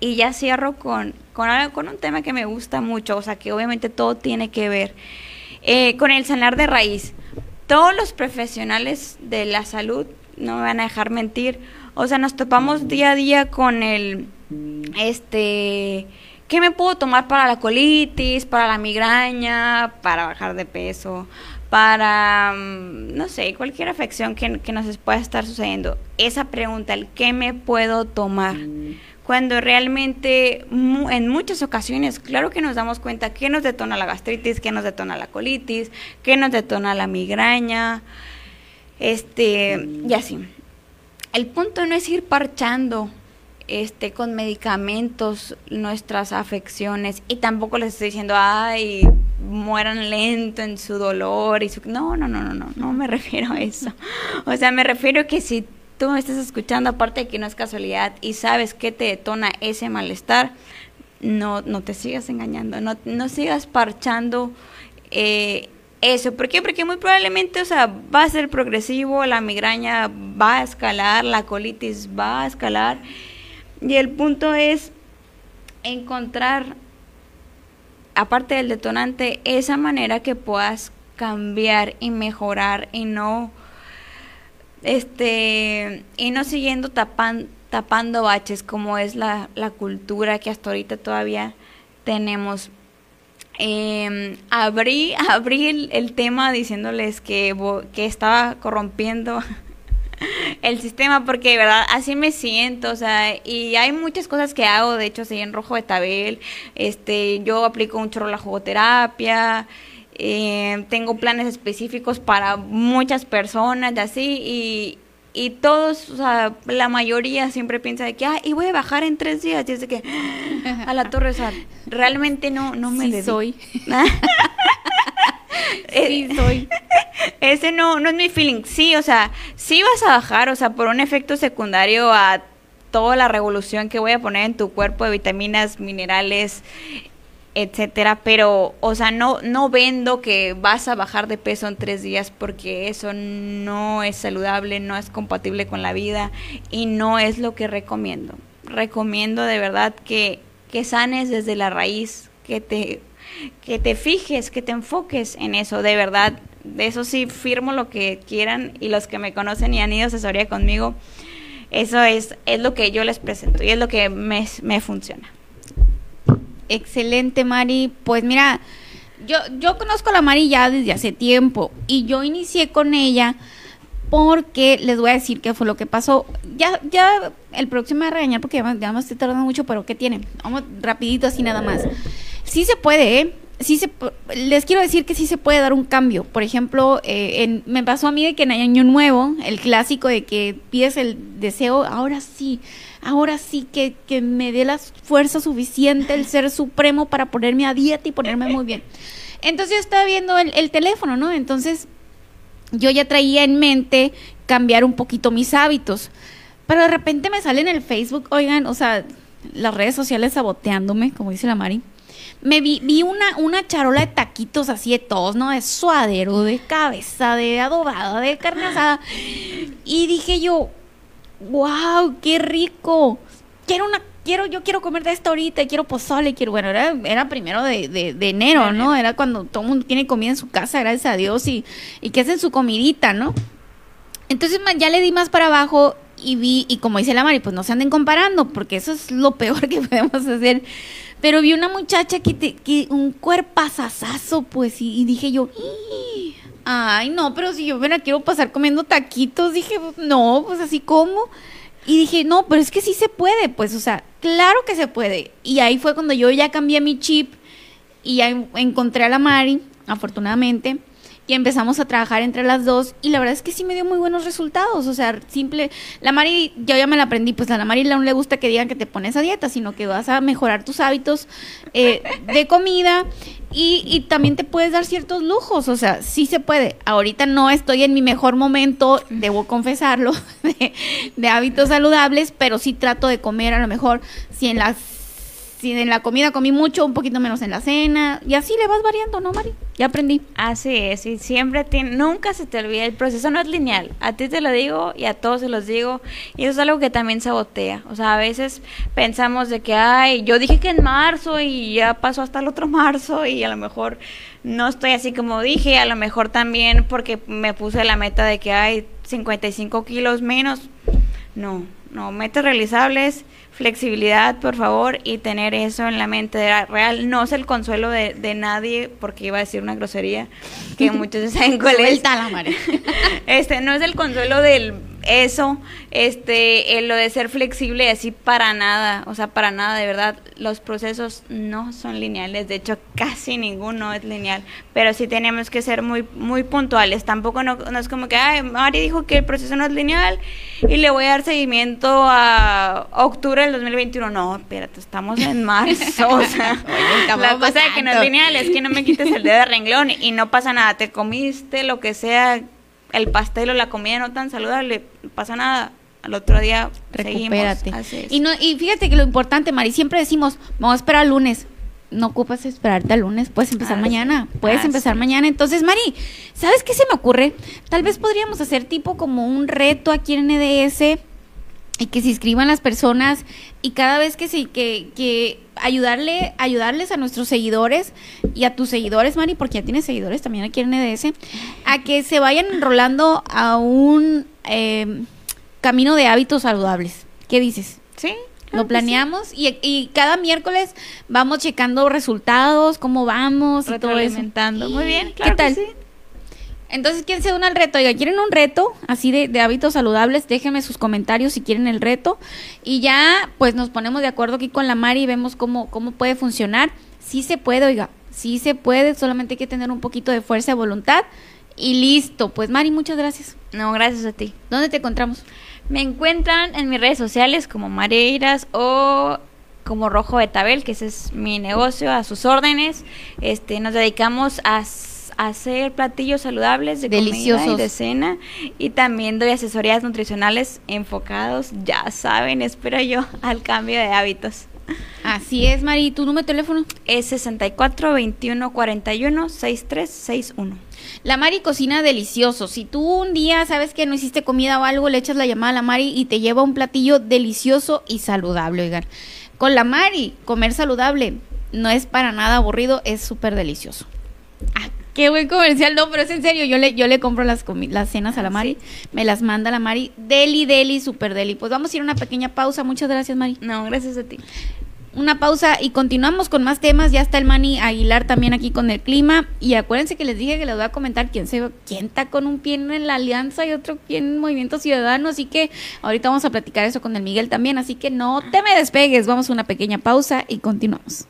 y ya cierro con, con, con un tema que me gusta mucho, o sea, que obviamente todo tiene que ver eh, con el sanar de raíz. Todos los profesionales de la salud, no me van a dejar mentir, o sea, nos topamos día a día con el, este, ¿qué me puedo tomar para la colitis, para la migraña, para bajar de peso? Para, mm, no sé, cualquier afección que, que nos pueda estar sucediendo. Esa pregunta, el qué me puedo tomar, cuando realmente mu- en muchas ocasiones, claro que nos damos cuenta qué nos detona la gastritis, qué nos detona la colitis, qué nos detona la migraña, este, y así. El punto no es ir parchando este con medicamentos nuestras afecciones y tampoco les estoy diciendo ay mueran lento en su dolor y su no no no no no no me refiero a eso o sea me refiero que si tú estás escuchando aparte de que no es casualidad y sabes qué te detona ese malestar no no te sigas engañando no no sigas parchando eh, eso, ¿por qué? Porque muy probablemente, o sea, va a ser progresivo, la migraña va a escalar, la colitis va a escalar. Y el punto es encontrar, aparte del detonante, esa manera que puedas cambiar y mejorar y no, este, y no siguiendo tapan, tapando baches como es la, la cultura que hasta ahorita todavía tenemos. Eh, abrí, abrí el, el, tema diciéndoles que, que estaba corrompiendo <laughs> el sistema porque de verdad así me siento, o sea, y hay muchas cosas que hago, de hecho, así en rojo de tabel, este, yo aplico un chorro la jugoterapia, eh, tengo planes específicos para muchas personas y así, y, y todos, o sea, la mayoría siempre piensa de que, ah, y voy a bajar en tres días, y es de que, a la torre, o sea, realmente no, no me sí soy. <laughs> <laughs> sí soy. <laughs> Ese no, no es mi feeling. Sí, o sea, sí vas a bajar, o sea, por un efecto secundario a toda la revolución que voy a poner en tu cuerpo de vitaminas, minerales, etcétera, pero, o sea, no, no vendo que vas a bajar de peso en tres días porque eso no es saludable, no es compatible con la vida y no es lo que recomiendo. Recomiendo de verdad que, que sanes desde la raíz, que te, que te fijes, que te enfoques en eso, de verdad. De eso sí, firmo lo que quieran y los que me conocen y han ido a asesoría conmigo, eso es, es lo que yo les presento y es lo que me, me funciona. Excelente, Mari. Pues mira, yo, yo conozco a la Mari ya desde hace tiempo y yo inicié con ella porque les voy a decir qué fue lo que pasó. Ya, ya el próximo me va a regañar porque ya, ya me estoy tardando mucho, pero ¿qué tiene? Vamos rapidito así nada más. Sí se puede, ¿eh? Sí se, les quiero decir que sí se puede dar un cambio. Por ejemplo, eh, en, me pasó a mí de que en Año Nuevo, el clásico de que pides el deseo, ahora sí, ahora sí que, me dé la fuerza suficiente el ser supremo para ponerme a dieta y ponerme muy bien. Entonces yo estaba viendo el teléfono, ¿no? Entonces yo ya traía en mente cambiar un poquito mis hábitos. Pero de repente me sale en el Facebook, oigan, o sea, las redes sociales saboteándome, como dice la Mari. Me vi, vi una, una charola de taquitos así de todos, ¿no? De suadero, de cabeza, de adobada, de carne asada. Y dije yo, wow, qué rico. Quiero una, quiero, yo quiero comer de esto ahorita, quiero pozole, quiero, bueno, era, era primero de, de, de enero, ¿no? Era cuando todo el mundo tiene comida en su casa, gracias a Dios, y, y que hacen su comidita, ¿no? Entonces ya le di más para abajo y vi, y como dice la Mari, pues no se anden comparando, porque eso es lo peor que <laughs> podemos hacer. Pero vi una muchacha que, que un cuerpazazazo, pues, y, dije yo, ay, no, pero si yo me la quiero pasar comiendo taquitos, dije, no, pues así como. Y dije, no, pero es que sí se puede, pues, o sea, claro que se puede. Y ahí fue cuando yo ya cambié mi chip y ya encontré a la Mari, afortunadamente y empezamos a trabajar entre las dos y la verdad es que sí me dio muy buenos resultados, o sea, simple, la Mari, yo ya me la aprendí, pues a la Mari no le gusta que digan que te pones a dieta, sino que vas a mejorar tus hábitos eh, de comida y, y, también te puedes dar ciertos lujos, o sea, sí se puede. Ahorita no estoy en mi mejor momento, debo confesarlo, <laughs> de, de hábitos saludables, pero sí trato de comer a lo mejor si en las si en la comida comí mucho, un poquito menos en la cena. Y así le vas variando, ¿no, Mari? Ya aprendí. Así es, y siempre nunca se te olvida, el proceso no es lineal. A ti te lo digo y a todos se los digo. Y eso es algo que también sabotea. O sea, a veces pensamos de que, ay, yo dije que en marzo y ya pasó hasta el otro marzo y a lo mejor no estoy así como dije. A lo mejor también porque me puse la meta de que hay 55 kilos menos. No, no, metas realizables flexibilidad, por favor, y tener eso en la mente real. No es el consuelo de, de nadie, porque iba a decir una grosería que muchos <laughs> saben cuál es. la madre. <laughs> Este, no es el consuelo del eso, este, lo de ser flexible así para nada, o sea, para nada, de verdad, los procesos no son lineales, de hecho casi ninguno es lineal, pero sí tenemos que ser muy, muy puntuales, tampoco no, es como que, ay, Mari dijo que el proceso no es lineal y le voy a dar seguimiento a octubre del 2021, no, espérate, estamos en marzo, o sea, <laughs> la cosa de que no es lineal es que no me quites el dedo de renglón y no pasa nada, te comiste lo que sea el pastel o la comida no tan saludable, no pasa nada. Al otro día Recupérate. Y, no, y fíjate que lo importante, Mari, siempre decimos, vamos a esperar al lunes. No ocupas esperarte al lunes, puedes empezar mañana, puedes empezar mañana. Entonces, Mari, ¿sabes qué se me ocurre? Tal vez podríamos hacer tipo como un reto aquí en NDS y que se inscriban las personas y cada vez que sí que, que ayudarle ayudarles a nuestros seguidores y a tus seguidores Mari porque ya tienes seguidores también aquí en NDS a que se vayan enrolando a un eh, camino de hábitos saludables ¿qué dices? sí lo planeamos y, y, cada miércoles vamos checando resultados, cómo vamos y todo eso. Muy bien, ¿qué tal? sí. Entonces, ¿quién se une al reto? Oiga, ¿quieren un reto así de, hábitos saludables? Déjenme sus comentarios si quieren el reto. Y ya, pues nos ponemos de acuerdo aquí con la Mari y vemos cómo, cómo puede funcionar. Sí se puede, oiga, sí se puede, solamente hay que tener un poquito de fuerza de voluntad. Y listo. Pues Mari, muchas gracias. No, gracias a ti. ¿Dónde te encontramos? Me encuentran en mis redes sociales como Mareiras o como Rojo Betabel, que ese es mi negocio, a sus órdenes. Este, nos dedicamos a hacer platillos saludables de Deliciosos. comida y de cena y también doy asesorías nutricionales enfocados, ya saben, espero yo, <laughs> al cambio de hábitos. Así es, Mari. ¿Tu número de teléfono? Es 64 21 41 63 61. La Mari cocina delicioso. Si tú un día sabes que no hiciste comida o algo, le echas la llamada a la Mari y te lleva un platillo delicioso y saludable, oigan. Con la Mari, comer saludable no es para nada aburrido, es súper delicioso. Ah, Qué buen comercial, no, pero es en serio, yo le, yo le compro las, las cenas a la ah, Mari, me las manda la Mari, deli, deli, super deli. Pues vamos a ir a una pequeña pausa, muchas gracias Mari. No, gracias a ti. Una pausa y continuamos con más temas, ya está el Mani Aguilar también aquí con el clima y acuérdense que les dije que les voy a comentar quién se quién está con un pie en la Alianza y otro pie en Movimiento Ciudadano, así que ahorita vamos a platicar eso con el Miguel también, así que no te me despegues, vamos a una pequeña pausa y continuamos.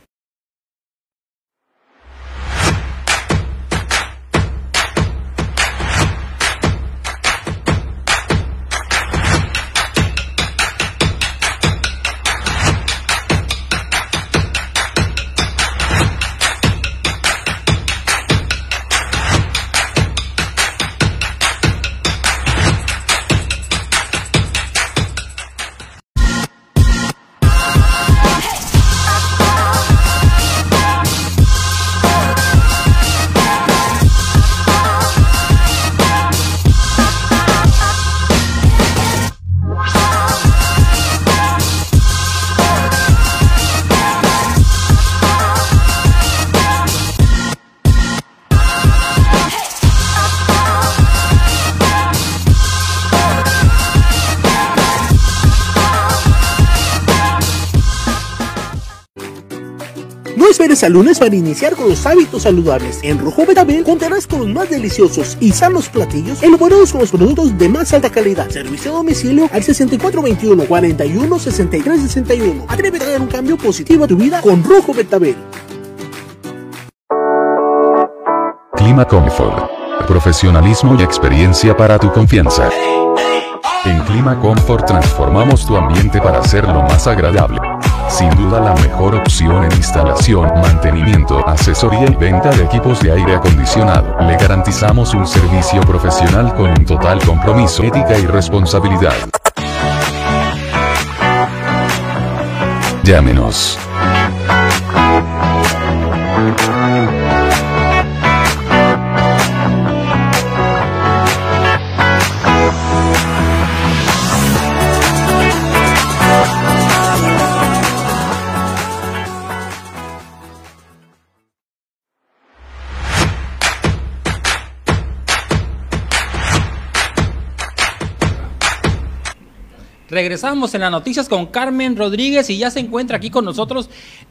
Lunes para iniciar con los hábitos saludables. En Rojo Betabel contarás con los más deliciosos y sanos platillos elaborados con los productos de más alta calidad. Servicio a domicilio al 6421 41 63 61. Atrévete a dar un cambio positivo a tu vida con Rojo Betabel. Clima Comfort. Profesionalismo y experiencia para tu confianza. En Clima Comfort transformamos tu ambiente para hacerlo más agradable. Sin duda la mejor opción en instalación, mantenimiento, asesoría y venta de equipos de aire acondicionado. Le garantizamos un servicio profesional con un total compromiso, ética y responsabilidad. Llámenos Regresamos en las noticias con Carmen Rodríguez y ya se encuentra aquí con nosotros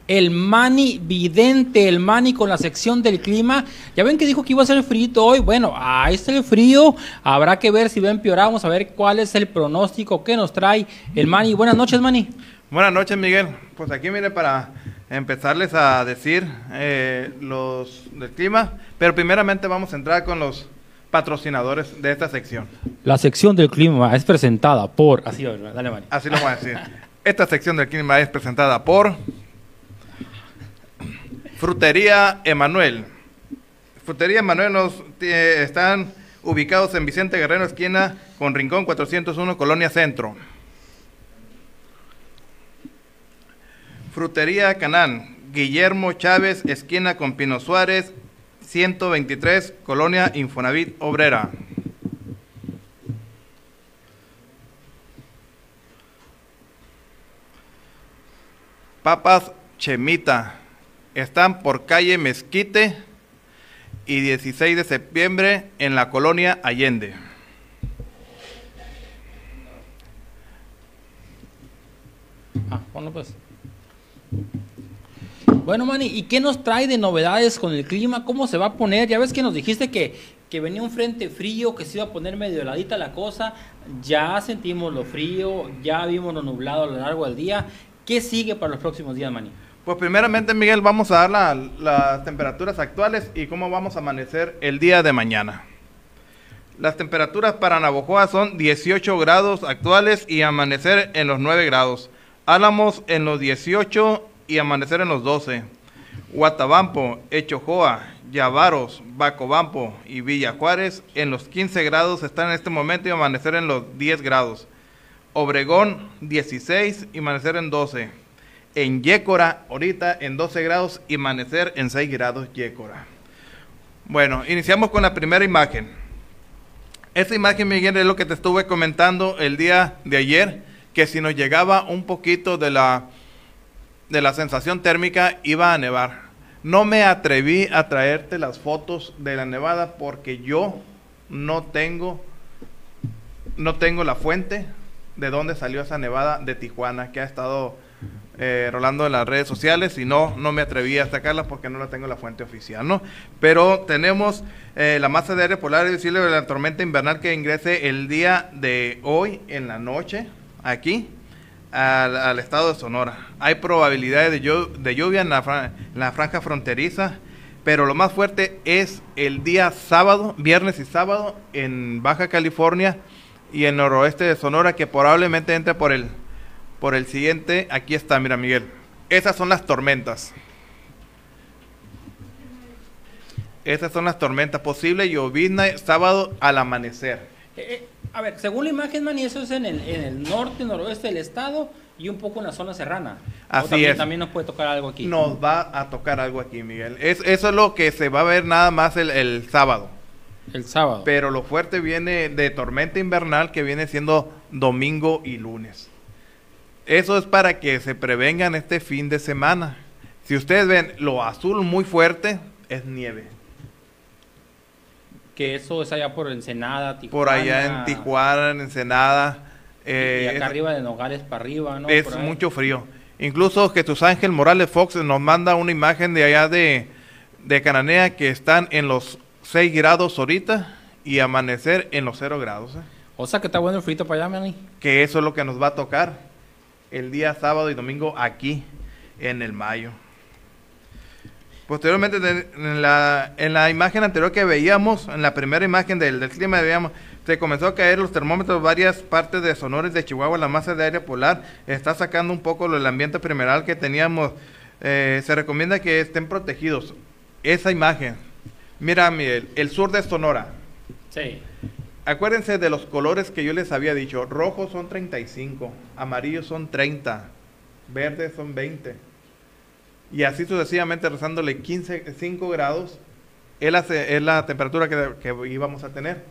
el Mani Vidente, el Mani con la sección del clima. Ya ven que dijo que iba a ser frío hoy. Bueno, ahí está el frío. Habrá que ver si va a empeorar. Vamos a ver cuál es el pronóstico que nos trae el Mani. Buenas noches, Mani. Buenas noches, Miguel. Pues aquí viene para empezarles a decir eh, los del clima, pero primeramente vamos a entrar con los patrocinadores de esta sección. La sección del clima es presentada por. Así, dale. Así lo voy a decir. Esta sección del clima es presentada por Frutería Emanuel. Frutería Emanuel nos eh, están ubicados en Vicente Guerrero, esquina con Rincón 401, Colonia Centro. Frutería Canán, Guillermo Chávez, esquina con Pino Suárez, 123, Colonia Infonavit Obrera. Papas Chemita, están por calle Mezquite y 16 de septiembre en la colonia Allende. Ah, ponlo pues. Bueno, Manny, ¿y qué nos trae de novedades con el clima? ¿Cómo se va a poner? Ya ves que nos dijiste que, que venía un frente frío, que se iba a poner medio heladita la cosa. Ya sentimos lo frío, ya vimos lo nublado a lo largo del día. ¿Qué sigue para los próximos días, Manny? Pues primeramente, Miguel, vamos a dar la- las temperaturas actuales y cómo vamos a amanecer el día de mañana. Las temperaturas para Navojoa son 18 grados actuales y amanecer en los 9 grados. Álamos en los 18 y amanecer en los 12. Guatabampo, Echojoa, Yavaros, Bacobampo y Villa Juárez en los 15 grados están en este momento y amanecer en los 10 grados. Obregón 16 y amanecer en 12. En Yécora ahorita en 12 grados y amanecer en 6 grados Yécora. Bueno, iniciamos con la primera imagen. Esta imagen, Miguel, es lo que te estuve comentando el día de ayer, que si nos llegaba un poquito de la, de la sensación térmica, iba a nevar. No me atreví a traerte las fotos de la nevada porque yo no tengo, no tengo la fuente de dónde salió esa nevada de Tijuana que ha estado eh, rolando en las redes sociales y no, no me atreví a sacarla porque no la tengo la fuente oficial, ¿no? Pero tenemos eh, la masa de aire polar visible de la tormenta invernal que ingrese el día de hoy en la noche aquí al, al estado de Sonora. Hay probabilidades de, de lluvia en la, en la franja fronteriza, pero lo más fuerte es el día sábado, viernes y sábado en Baja California y en noroeste de Sonora que probablemente entre por el por el siguiente. Aquí está, mira Miguel. Esas son las tormentas. Esas son las tormentas. Posible llovizna sábado al amanecer. A ver, según la imagen, Manny, eso es en el, en el norte, noroeste del estado y un poco en la zona serrana. O Así también, es. También nos puede tocar algo aquí. Nos va a tocar algo aquí, Miguel. Es, eso es lo que se va a ver nada más el, el sábado. El sábado. Pero lo fuerte viene de tormenta invernal que viene siendo domingo y lunes. Eso es para que se prevengan este fin de semana. Si ustedes ven lo azul muy fuerte, es nieve. Que eso es allá por Ensenada, Tijuana. Por allá en Tijuana, en Ensenada. Y, eh, y acá es- arriba de Nogales para arriba, ¿no? es mucho frío. Incluso Jesús Ángel Morales Fox nos manda una imagen de allá de, de Cananea que están en los 6 grados ahorita y amanecer en los 0 grados. ¿eh? O sea que está bueno el frito para allá, Manny. Que eso es lo que nos va a tocar el día sábado y domingo aquí en el mayo. Posteriormente, en la, en la imagen anterior que veíamos, en la primera imagen del, del clima, veíamos, se comenzó a caer los termómetros varias partes de Sonora y de Chihuahua, la masa de aire polar está sacando un poco el ambiente primeral que teníamos. Eh, se recomienda que estén protegidos. Esa imagen, mira, Miguel, el sur de Sonora. Sí. Acuérdense de los colores que yo les había dicho. Rojos son 35, amarillos son 30, verdes son 20. Y así sucesivamente rezándole 15, 5 grados, es la, temperatura que, que íbamos a tener.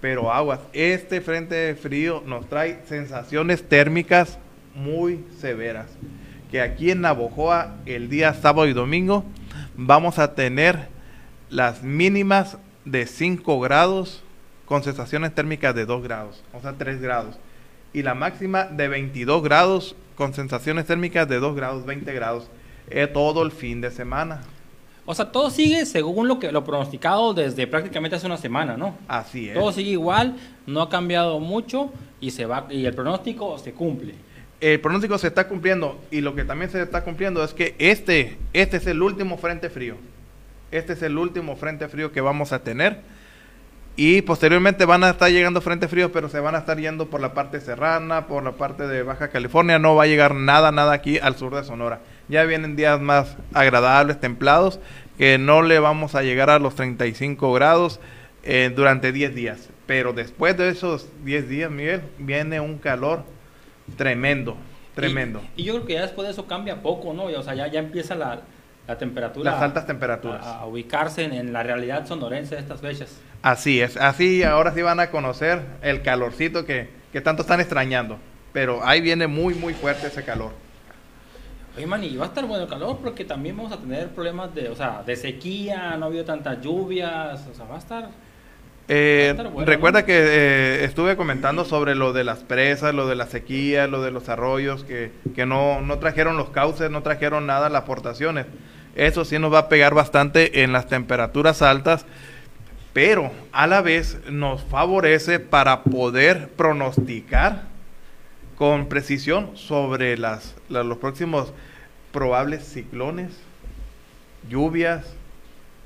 Pero aguas, este frente frío nos trae sensaciones térmicas muy severas. Que aquí en Navojoa, el día sábado y domingo, vamos a tener las mínimas de 5 grados con sensaciones térmicas de 2 grados, o sea, 3 grados. Y la máxima de 22 grados con sensaciones térmicas de 2 grados, 20 grados. Es todo el fin de semana. O sea, todo sigue según lo que lo pronosticado desde prácticamente hace una semana, ¿no? Así es. Todo sigue igual, no ha cambiado mucho y se va y el pronóstico se cumple. El pronóstico se está cumpliendo y lo que también se está cumpliendo es que este este es el último frente frío. Este es el último frente frío que vamos a tener y posteriormente van a estar llegando frentes fríos, pero se van a estar yendo por la parte serrana, por la parte de Baja California. No va a llegar nada, nada aquí al sur de Sonora. Ya vienen días más agradables, templados, que no le vamos a llegar a los 35 grados eh, durante 10 días. Pero después de esos 10 días, Miguel, viene un calor tremendo, tremendo. Y, yo creo que ya después de eso cambia poco, ¿no? O sea, ya, ya empieza la, la temperatura. Las altas temperaturas. A, ubicarse en, la realidad sonorense de estas fechas. Así es, así ahora sí van a conocer el calorcito que, que tanto están extrañando. Pero ahí viene muy, muy fuerte ese calor. Oye, man, y va a estar bueno el calor porque también vamos a tener problemas de, o sea, de sequía, no ha habido tantas lluvias, o sea, va a estar... Eh, recuerda que eh, estuve comentando sobre lo de las presas, lo de la sequía, lo de los arroyos, que, que no, no trajeron los cauces, no trajeron nada las aportaciones. Eso sí nos va a pegar bastante en las temperaturas altas, pero a la vez nos favorece para poder pronosticar con precisión sobre las, los próximos probables ciclones, lluvias,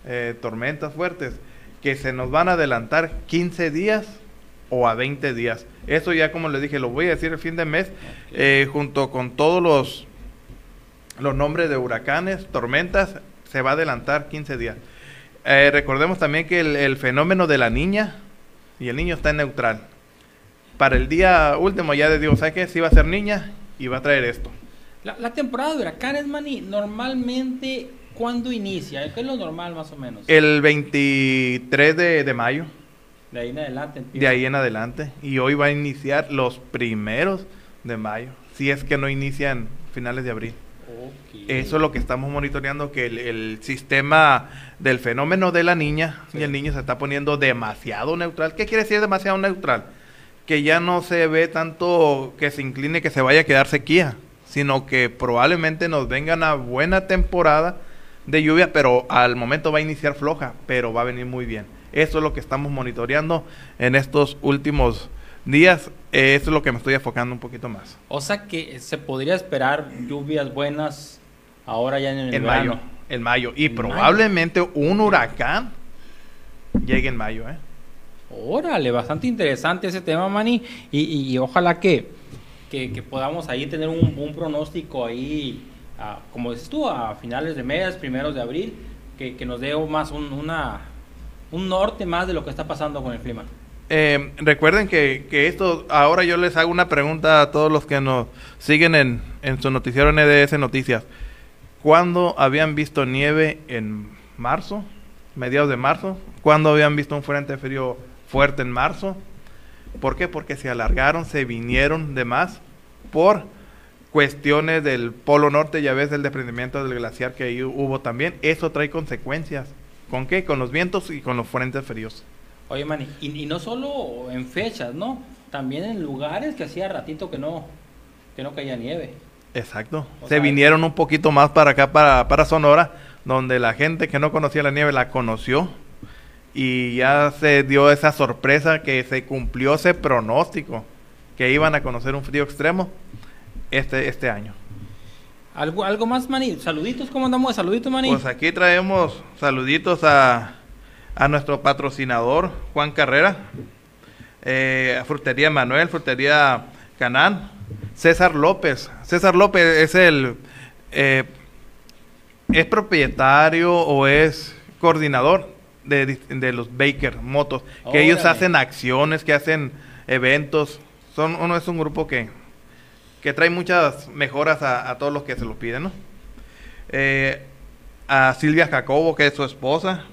eh, tormentas fuertes, que se nos van a adelantar 15 días o a 20 días. Eso ya como les dije, lo voy a decir el fin de mes, eh, junto con todos los los nombres de huracanes, tormentas, se va a adelantar 15 días. Eh, recordemos también que el, fenómeno de la niña y el niño está en neutral. Para el día último ya les digo, ¿sabes qué? Si va a ser niña y va a traer esto. La, temporada de huracanes, Mani, normalmente, ¿cuándo inicia? ¿Qué es lo normal más o menos? El 23 de, mayo. De ahí en adelante. De ahí en adelante. Y hoy va a iniciar los primeros de mayo. Si es que no inician finales de abril. Eso es lo que estamos monitoreando, que el, sistema del fenómeno de la niña y el niño se está poniendo demasiado neutral. ¿Qué quiere decir demasiado neutral? Que ya no se ve tanto que se incline, que se vaya a quedar sequía, sino que probablemente nos venga una buena temporada de lluvia, pero al momento va a iniciar floja, pero va a venir muy bien. Eso es lo que estamos monitoreando en estos últimos días, eh, eso es lo que me estoy enfocando un poquito más. O sea que se podría esperar lluvias buenas ahora ya en el en mayo. En mayo. Y probablemente un huracán llegue en mayo, ¿eh? Órale, bastante interesante ese tema, Manny. Y, ojalá que, que, podamos ahí tener un, pronóstico ahí, como dices tú, a finales de mes, primeros de abril, que, nos dé más un, una, un norte más de lo que está pasando con el clima. Eh, recuerden que, esto, ahora yo les hago una pregunta a todos los que nos siguen en, en su noticiero NDS Noticias. ¿Cuándo habían visto nieve en marzo? Mediados de marzo. ¿Cuándo habían visto un frente frío fuerte en marzo? ¿Por qué? Porque se alargaron, se vinieron de más por cuestiones del Polo Norte, ya ves el desprendimiento del glaciar que hubo también. Eso trae consecuencias. ¿Con qué? Con los vientos y con los frentes fríos. Oye, Manny, y, no solo en fechas, ¿no? También en lugares que hacía ratito que no, que no caía nieve. Exacto. Se vinieron un poquito más para acá, para, para Sonora, donde la gente que no conocía la nieve la conoció. Y ya se dio esa sorpresa que se cumplió ese pronóstico, que iban a conocer un frío extremo este, este año. ¿Algo, ¿Algo más, Mani? ¿Saluditos? ¿Cómo andamos saluditos, Mani? Pues aquí traemos saluditos a a nuestro patrocinador Juan Carrera, eh, a Frutería Manuel, Frutería Canán, César López. César López es el eh, es propietario o es coordinador de, los Baker Motos, que ellos hacen acciones, que hacen eventos. Son uno es un grupo que que trae muchas mejoras a, a todos los que se lo piden, ¿no? eh, a Silvia Jacobo, que es su esposa,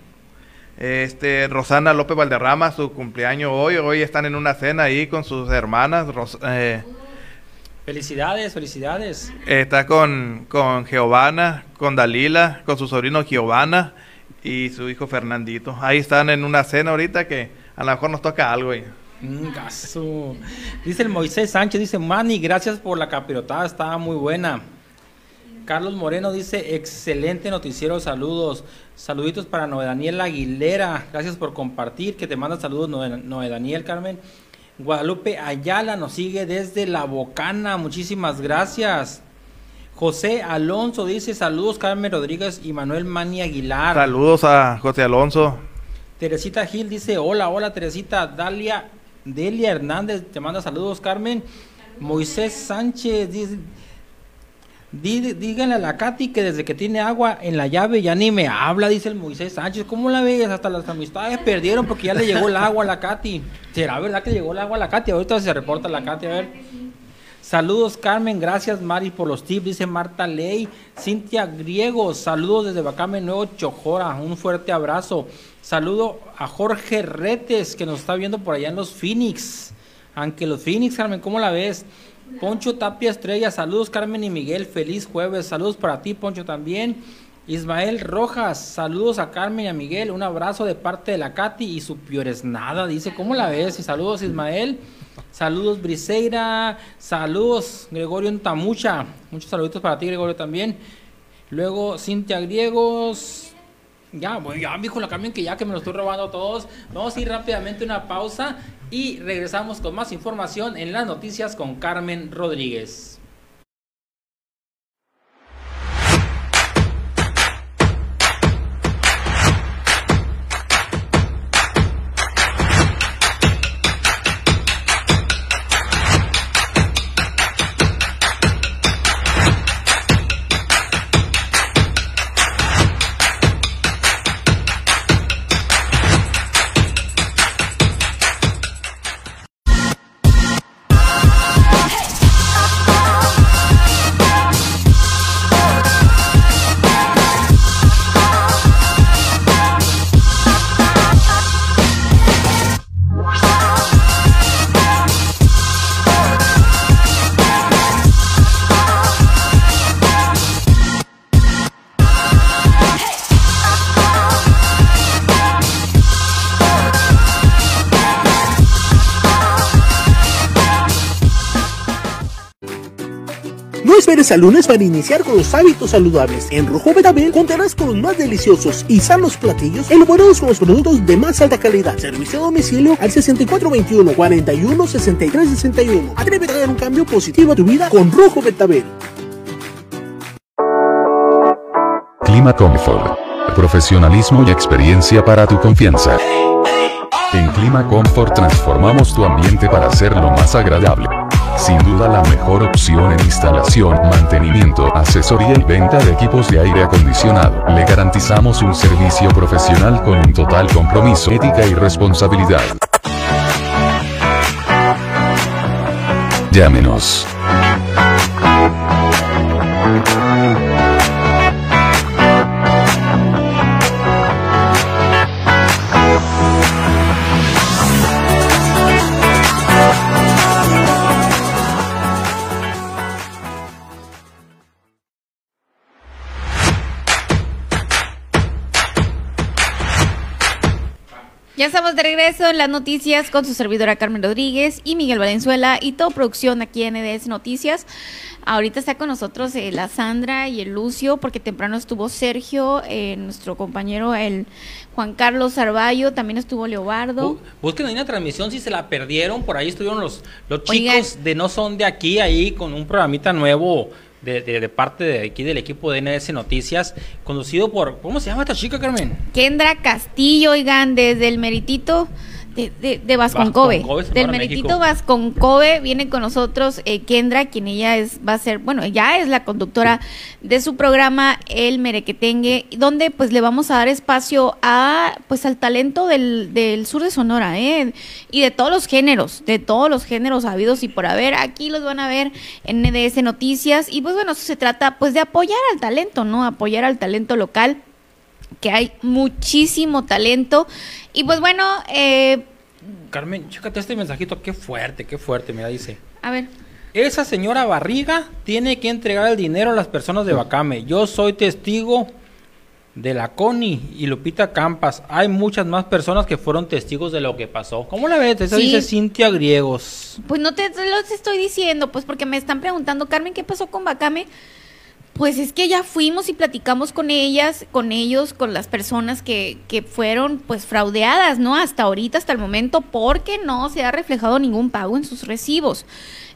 este, Rosana López Valderrama, su cumpleaños hoy, hoy están en una cena ahí con sus hermanas, Ros- eh, Felicidades, felicidades. Está con, con Giovanna, con Dalila, con su sobrino Giovanna y su hijo Fernandito. Ahí están en una cena ahorita que a lo mejor nos toca algo. ahí. Mm. Dice el Moisés Sánchez, dice, Manny, gracias por la capirotada, estaba muy buena. Carlos Moreno dice, excelente noticiero, saludos. Saluditos para Noé Daniel Aguilera, gracias por compartir, que te manda saludos Noé Daniel Carmen. Guadalupe Ayala nos sigue desde La Bocana, muchísimas gracias. José Alonso dice, saludos Carmen Rodríguez y Manuel Mani Aguilar. Saludos a José Alonso. Teresita Gil dice, hola, hola Teresita, Dalia, Delia Hernández te manda saludos, Carmen. Moisés Sánchez dice, "Dí- díganle a la Katy que desde que tiene agua en la llave ya ni me habla, dice el Moisés Sánchez. ¿Cómo la ves? Hasta las amistades perdieron porque ya le llegó el agua a la Katy. ¿Será verdad que llegó el agua a la Katy? Ahorita se reporta la Katy, a ver. Saludos Carmen, gracias Mari por los tips, dice Marta Ley, Cintia Griego, saludos desde Bacame Nuevo Chojora, un fuerte abrazo. Saludo a Jorge Retes que nos está viendo por allá en los Phoenix. Aunque los Phoenix, Carmen, ¿cómo la ves? Poncho Tapia Estrella, saludos Carmen y Miguel, feliz jueves, saludos para ti Poncho también. Ismael Rojas, saludos a Carmen y a Miguel, un abrazo de parte de la Katy y su piores nada, dice, ¿cómo la ves? Y saludos Ismael, saludos Briseira, saludos Gregorio Tamucha, muchos saluditos para ti Gregorio también. Luego Cintia Griegos, ya, bueno, ya me dijo la Carmen que ya que me lo estoy robando a todos. Vamos a ir rápidamente una pausa y regresamos con más información en las noticias con Carmen Rodríguez. Esperes al lunes para iniciar con los hábitos saludables. En Rojo Betabel contarás con los más deliciosos y sanos platillos elaborados con los productos de más alta calidad. Servicio a domicilio al 6421 41 63 61. Atrévete a dar un cambio positivo a tu vida con Rojo Betabel. Clima Comfort. Profesionalismo y experiencia para tu confianza. En Clima Comfort transformamos tu ambiente para hacerlo más agradable. Sin duda la mejor opción en instalación, mantenimiento, asesoría y venta de equipos de aire acondicionado. Le garantizamos un servicio profesional con un total compromiso, ética y responsabilidad. Llámenos. Ya estamos de regreso en las noticias con su servidora Carmen Rodríguez y Miguel Valenzuela y todo producción aquí en NDS Noticias. Ahorita está con nosotros eh, la Sandra y el Lucio porque temprano estuvo Sergio, eh, nuestro compañero el Juan Carlos Arballo, también estuvo Leobardo. Bu- Busquen ahí una transmisión si se la perdieron. Por ahí estuvieron los, los Oigan. chicos de No Son de Aquí, ahí con un programita nuevo de, de- parte de aquí del equipo de NS Noticias, conducido por. ¿Cómo se llama esta chica, Carmen? Kendra Castillo, oigan, desde el Meritito, de, de, de Vasconcove, del meritito. Vasconcove, viene con nosotros eh, Kendra, quien ella es, va a ser, bueno, ya es la conductora de su programa El Merequetengue, donde pues le vamos a dar espacio a, pues al talento del, del sur de Sonora, ¿eh? y de todos los géneros, de todos los géneros habidos y por haber, aquí los van a ver en NDS Noticias, y pues bueno, eso se trata pues de apoyar al talento, ¿no? Apoyar al talento local que hay muchísimo talento. Y pues bueno, eh, Carmen, chécate este mensajito, qué fuerte, qué fuerte, mira, dice. a ver, Esa señora Barriga tiene que entregar el dinero a las personas de Bacame. Yo soy testigo de la Connie y Lupita Campas. Hay muchas más personas que fueron testigos de lo que pasó. ¿Cómo la ves? Eso Sí. dice Cintia Griegos. pues no te, te los estoy diciendo, pues porque me están preguntando, Carmen, ¿qué pasó con Bacame? Pues es que ya fuimos y platicamos con ellas, con ellos, con las personas que, que fueron pues fraudeadas, ¿no? Hasta ahorita, hasta el momento, porque no se ha reflejado ningún pago en sus recibos.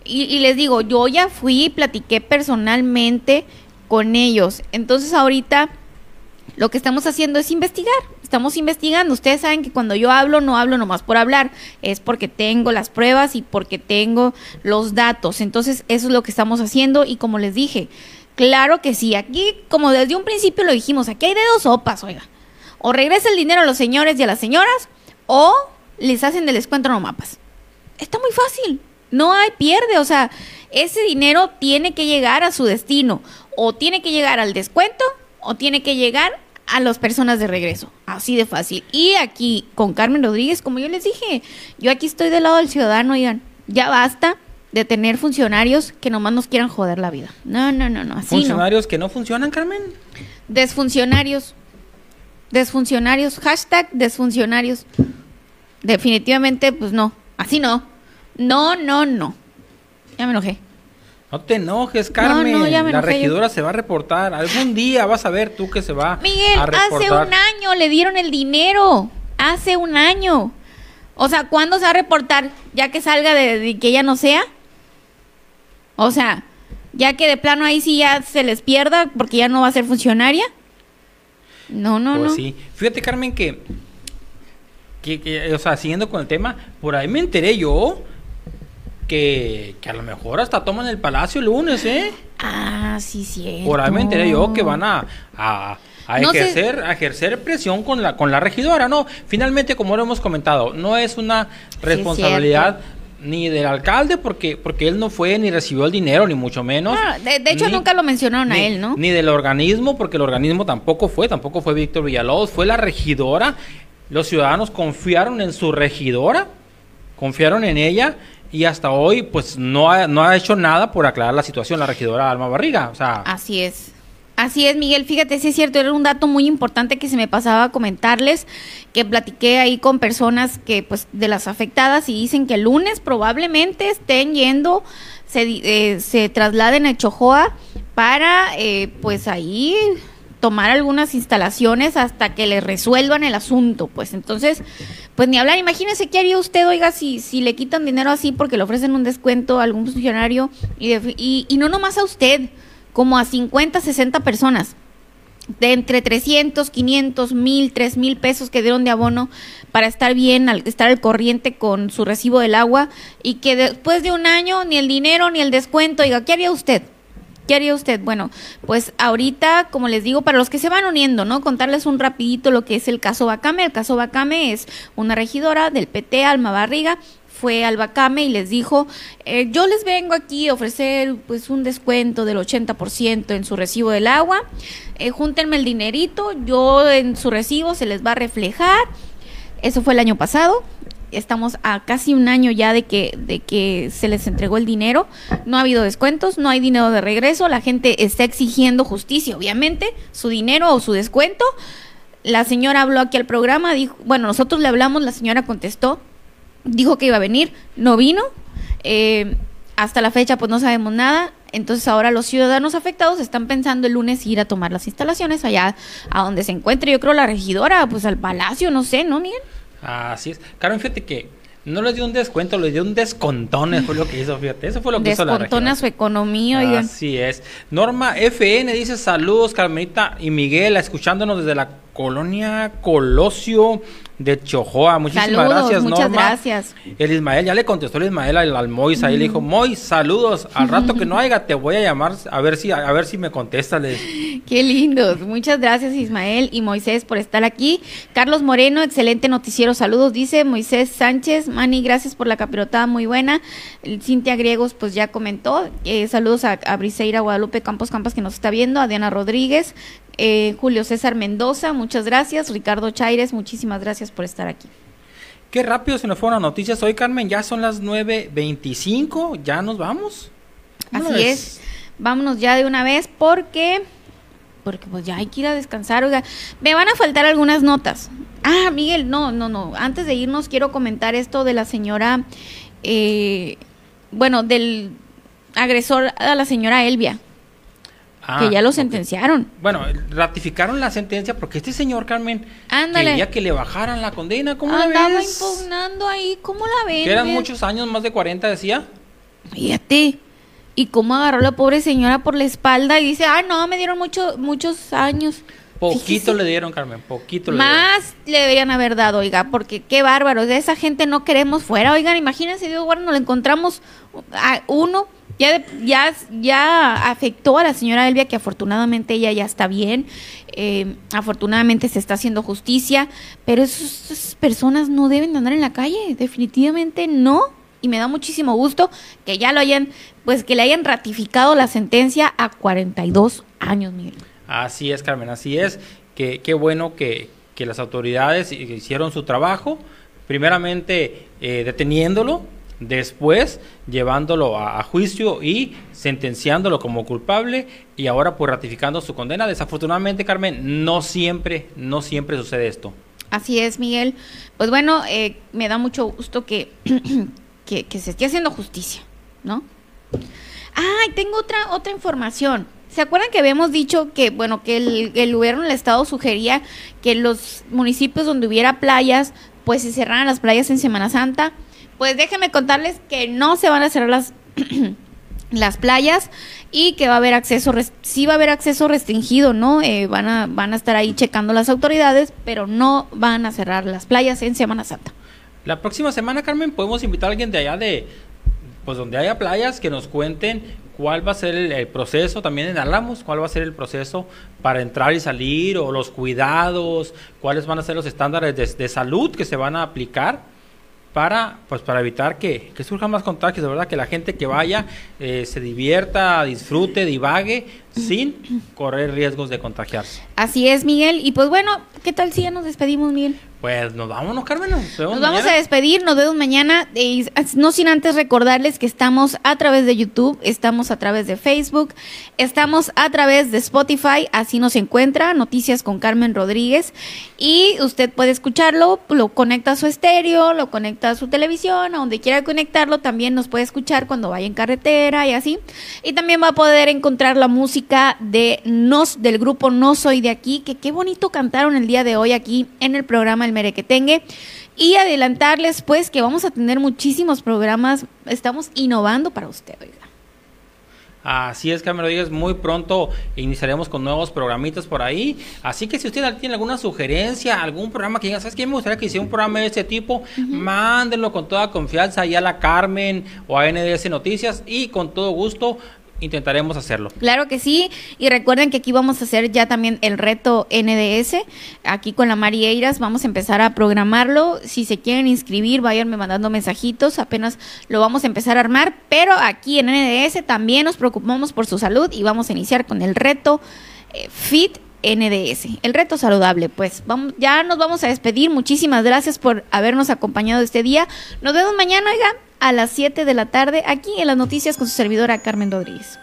Y, y les digo, yo ya fui y platiqué personalmente con ellos. Entonces ahorita lo que estamos haciendo es investigar. Estamos investigando. Ustedes saben que cuando yo hablo, no hablo nomás por hablar. Es porque tengo las pruebas y porque tengo los datos. Entonces, eso es lo que estamos haciendo. Y como les dije, claro que sí. Aquí, como desde un principio lo dijimos, aquí hay de dos sopas, oiga. O regresa el dinero a los señores y a las señoras, o les hacen del descuento no mapas. Está muy fácil. No hay pierde. O sea, ese dinero tiene que llegar a su destino. O tiene que llegar al descuento, o tiene que llegar a las personas de regreso. Así de fácil. Y aquí, con Carmen Rodríguez, como yo les dije, yo aquí estoy del lado del ciudadano, oigan. Ya basta de tener funcionarios que nomás nos quieran joder la vida. No, no, no, no. Así no. Funcionarios que no funcionan, Carmen. Desfuncionarios. Desfuncionarios. Hashtag desfuncionarios. Definitivamente, pues no. Así no. No, no, no. Ya me enojé. No te enojes, Carmen. no, ya me la enojé yo. regidora se va a reportar. Algún día vas a ver tú que se va Miguel, a hace reportar. un año le dieron el dinero. Hace un año. O sea, ¿cuándo se va a reportar? ¿Ya que salga de, de que ella no sea? O sea, ya que de plano ahí sí ya se les pierda porque ya no va a ser funcionaria. No, no, Pues no. sí. Fíjate, Carmen, que, que, que, o sea, siguiendo con el tema, por ahí me enteré yo que, que a lo mejor hasta toman el palacio el lunes, ¿eh? Ah, sí, sí. Por ahí me enteré yo que van a, a, a No sé- ejercer, a ejercer presión con la, con la regidora, ¿no? Finalmente, como lo hemos comentado, no es una responsabilidad ni del alcalde porque, porque él no fue ni recibió el dinero, ni mucho menos. Ah, de, de hecho, Ni- nunca lo mencionaron a él, ¿no? Ni del organismo, porque el organismo tampoco fue, tampoco fue Víctor Villalobos, fue la regidora. Los ciudadanos confiaron en su regidora, confiaron en ella y hasta hoy pues no ha, no ha hecho nada por aclarar la situación la regidora Alma Barriga. O sea, Así es. Así es, Miguel. Fíjate, sí es cierto, era un dato muy importante que se me pasaba a comentarles, que platiqué ahí con personas que, pues, de las afectadas y dicen que el lunes probablemente estén yendo, se, eh, se trasladen a Chojoa para, eh, pues, ahí tomar algunas instalaciones hasta que le resuelvan el asunto, pues entonces, pues ni hablar, imagínese qué haría usted, oiga, si, si le quitan dinero así porque le ofrecen un descuento a algún funcionario y, de- y, y no nomás a usted, como a 50, 60 personas, de entre 300, 500, 1000, 3000 pesos que dieron de abono para estar bien, al, estar al corriente con su recibo del agua y que después de un año ni el dinero ni el descuento, oiga, ¿qué haría usted? ¿Qué haría usted? Bueno, pues ahorita, como les digo, para los que se van uniendo, ¿no? Contarles un rapidito lo que es el caso Bacame. El caso Bacame es una regidora del PT, Alma Barriga, fue al Bacame y les dijo, eh, yo les vengo aquí a ofrecer pues un descuento del 80% en su recibo del agua, eh, júntenme el dinerito, yo en su recibo se les va a reflejar. Eso fue el año pasado. Estamos a casi un año ya de que, de que se les entregó el dinero. No ha habido descuentos, no hay dinero de regreso. La gente está exigiendo justicia, obviamente, su dinero o su descuento. La señora habló aquí al programa, dijo, bueno, nosotros le hablamos, la señora contestó, dijo que iba a venir, no vino. Eh, hasta la fecha, pues no sabemos nada. Entonces ahora los ciudadanos afectados están pensando el lunes ir a tomar las instalaciones allá a donde se encuentre, yo creo, la regidora, pues al palacio, no sé, ¿no, Miguel? así es. Carmen, fíjate que no les dio un descuento, les dio un descontón, fue lo que hizo, fíjate. Eso fue lo que hizo la Descontona su economía, oigan. Así es. Norma FN dice saludos, Carmenita y Miguel, escuchándonos desde la colonia Colosio de Chojoa. Muchísimas Saludos, gracias, muchas Norma. gracias. El Ismael, ya le contestó el Ismael al, al Mois, ahí le dijo, Mois, saludos, al rato que no <laughs> haya te voy a llamar a ver si, a ver si me contestas. Qué lindos. Muchas gracias Ismael y Moisés por estar aquí. Carlos Moreno, excelente noticiero. Saludos, dice Moisés Sánchez. Mani, gracias por la capirotada, muy buena. El Cintia Griegos, pues ya comentó. Eh, saludos a, a Briseira Guadalupe Campos Campas que nos está viendo. A Diana Rodríguez. Eh, Julio César Mendoza, muchas gracias. Ricardo Chaires, muchísimas gracias por estar aquí. Qué rápido se nos fueron las noticias hoy, Carmen. Ya son las 9.25, ya nos vamos. ¿Cómo Así es. Vámonos ya de una vez porque porque pues ya hay que ir a descansar. Oiga, me van a faltar algunas notas. Ah, Miguel, no, no, no. Antes de irnos quiero comentar esto de la señora, eh, bueno, del agresor a la señora Elvia, Ah, que ya lo sentenciaron. Bueno, ratificaron la sentencia porque este señor, Carmen, Ándale. quería que le bajaran la condena. ¿Cómo la Andaba ves? impugnando ahí, ¿cómo la ven? Que eran muchos años, más de 40, decía. Fíjate. Y cómo agarró la pobre señora por la espalda y dice, ah, no, me dieron mucho, muchos años. Poquito Fíjese. le dieron, Carmen, poquito le dieron. Más le deberían haber dado, oiga, porque qué bárbaro, de esa gente no queremos fuera. Oigan, imagínense, Dios nos lo encontramos a uno, ya, ya, ya afectó a la señora Elvia, que afortunadamente ella ya está bien, eh, afortunadamente se está haciendo justicia, pero esas personas no deben de andar en la calle, definitivamente no. Y me da muchísimo gusto que ya lo hayan, pues que le hayan ratificado la sentencia a 42 años, Miguel. Así es, Carmen, así es. Que, qué bueno que, que las autoridades hicieron su trabajo, primeramente eh, deteniéndolo, después llevándolo a, juicio y sentenciándolo como culpable y ahora pues ratificando su condena. Desafortunadamente, Carmen, no siempre, no siempre sucede esto. Así es, Miguel. Pues bueno, eh, me da mucho gusto <clears throat> que, que, se esté haciendo justicia, ¿no? Ay, tengo otra, otra información. ¿Se acuerdan que habíamos dicho que, bueno, que el, el gobierno del estado sugería que los municipios donde hubiera playas, pues se cerraran las playas en Semana Santa? Pues déjenme contarles que no se van a cerrar las, <clears throat> las playas y que va a haber acceso, sí va a haber acceso restringido, ¿no? Eh, van, a, van a estar ahí checando las autoridades, pero no van a cerrar las playas en Semana Santa. La próxima semana, Carmen, podemos invitar a alguien de allá de, pues donde haya playas, que nos cuenten cuál va a ser el, proceso, también en Álamos, cuál va a ser el proceso para entrar y salir, o los cuidados, cuáles van a ser los estándares de, de salud que se van a aplicar para, pues, para evitar que, que surjan más contagios, de verdad, que la gente que vaya eh, se divierta, disfrute, divague, sin correr riesgos de contagiarse. Así es, Miguel. Y pues bueno, ¿qué tal si ya nos despedimos, Miguel? Pues nos vámonos, Carmen. Nos, vemos Nos vamos a despedir, nos vemos mañana. eh, no sin antes recordarles que estamos a través de YouTube, estamos a través de Facebook, estamos a través de Spotify, así nos encuentra, Noticias con Carmen Rodríguez. Y usted puede escucharlo, lo conecta a su estéreo, lo conecta a su televisión, a donde quiera conectarlo, también nos puede escuchar cuando vaya en carretera y así. Y también va a poder encontrar la música de Nos, del grupo No Soy de Aquí, que qué bonito cantaron el día de hoy aquí en el programa El Merequetengue. Y adelantarles pues que vamos a tener muchísimos programas, estamos innovando para usted, oiga. Así es, Carmen Rodríguez, muy pronto iniciaremos con nuevos programitas por ahí. Así que si usted tiene alguna sugerencia, algún programa que diga, ¿sabes qué? Me gustaría que hiciera un programa de este tipo, mándenlo con toda confianza ahí a la Carmen o a NDS Noticias y con todo gusto intentaremos hacerlo. Claro que sí, y recuerden que aquí vamos a hacer ya también el reto NDS, aquí con la Mari Eiras, vamos a empezar a programarlo, si se quieren inscribir, váyanme mandando mensajitos, apenas lo vamos a empezar a armar, pero aquí en NDS también nos preocupamos por su salud y vamos a iniciar con el reto eh, Fit NDS, el reto saludable, pues. Vamos, ya nos vamos a despedir, muchísimas gracias por habernos acompañado este día, nos vemos mañana, oiga, a las 7 de la tarde aquí en las noticias con su servidora Carmen Rodríguez.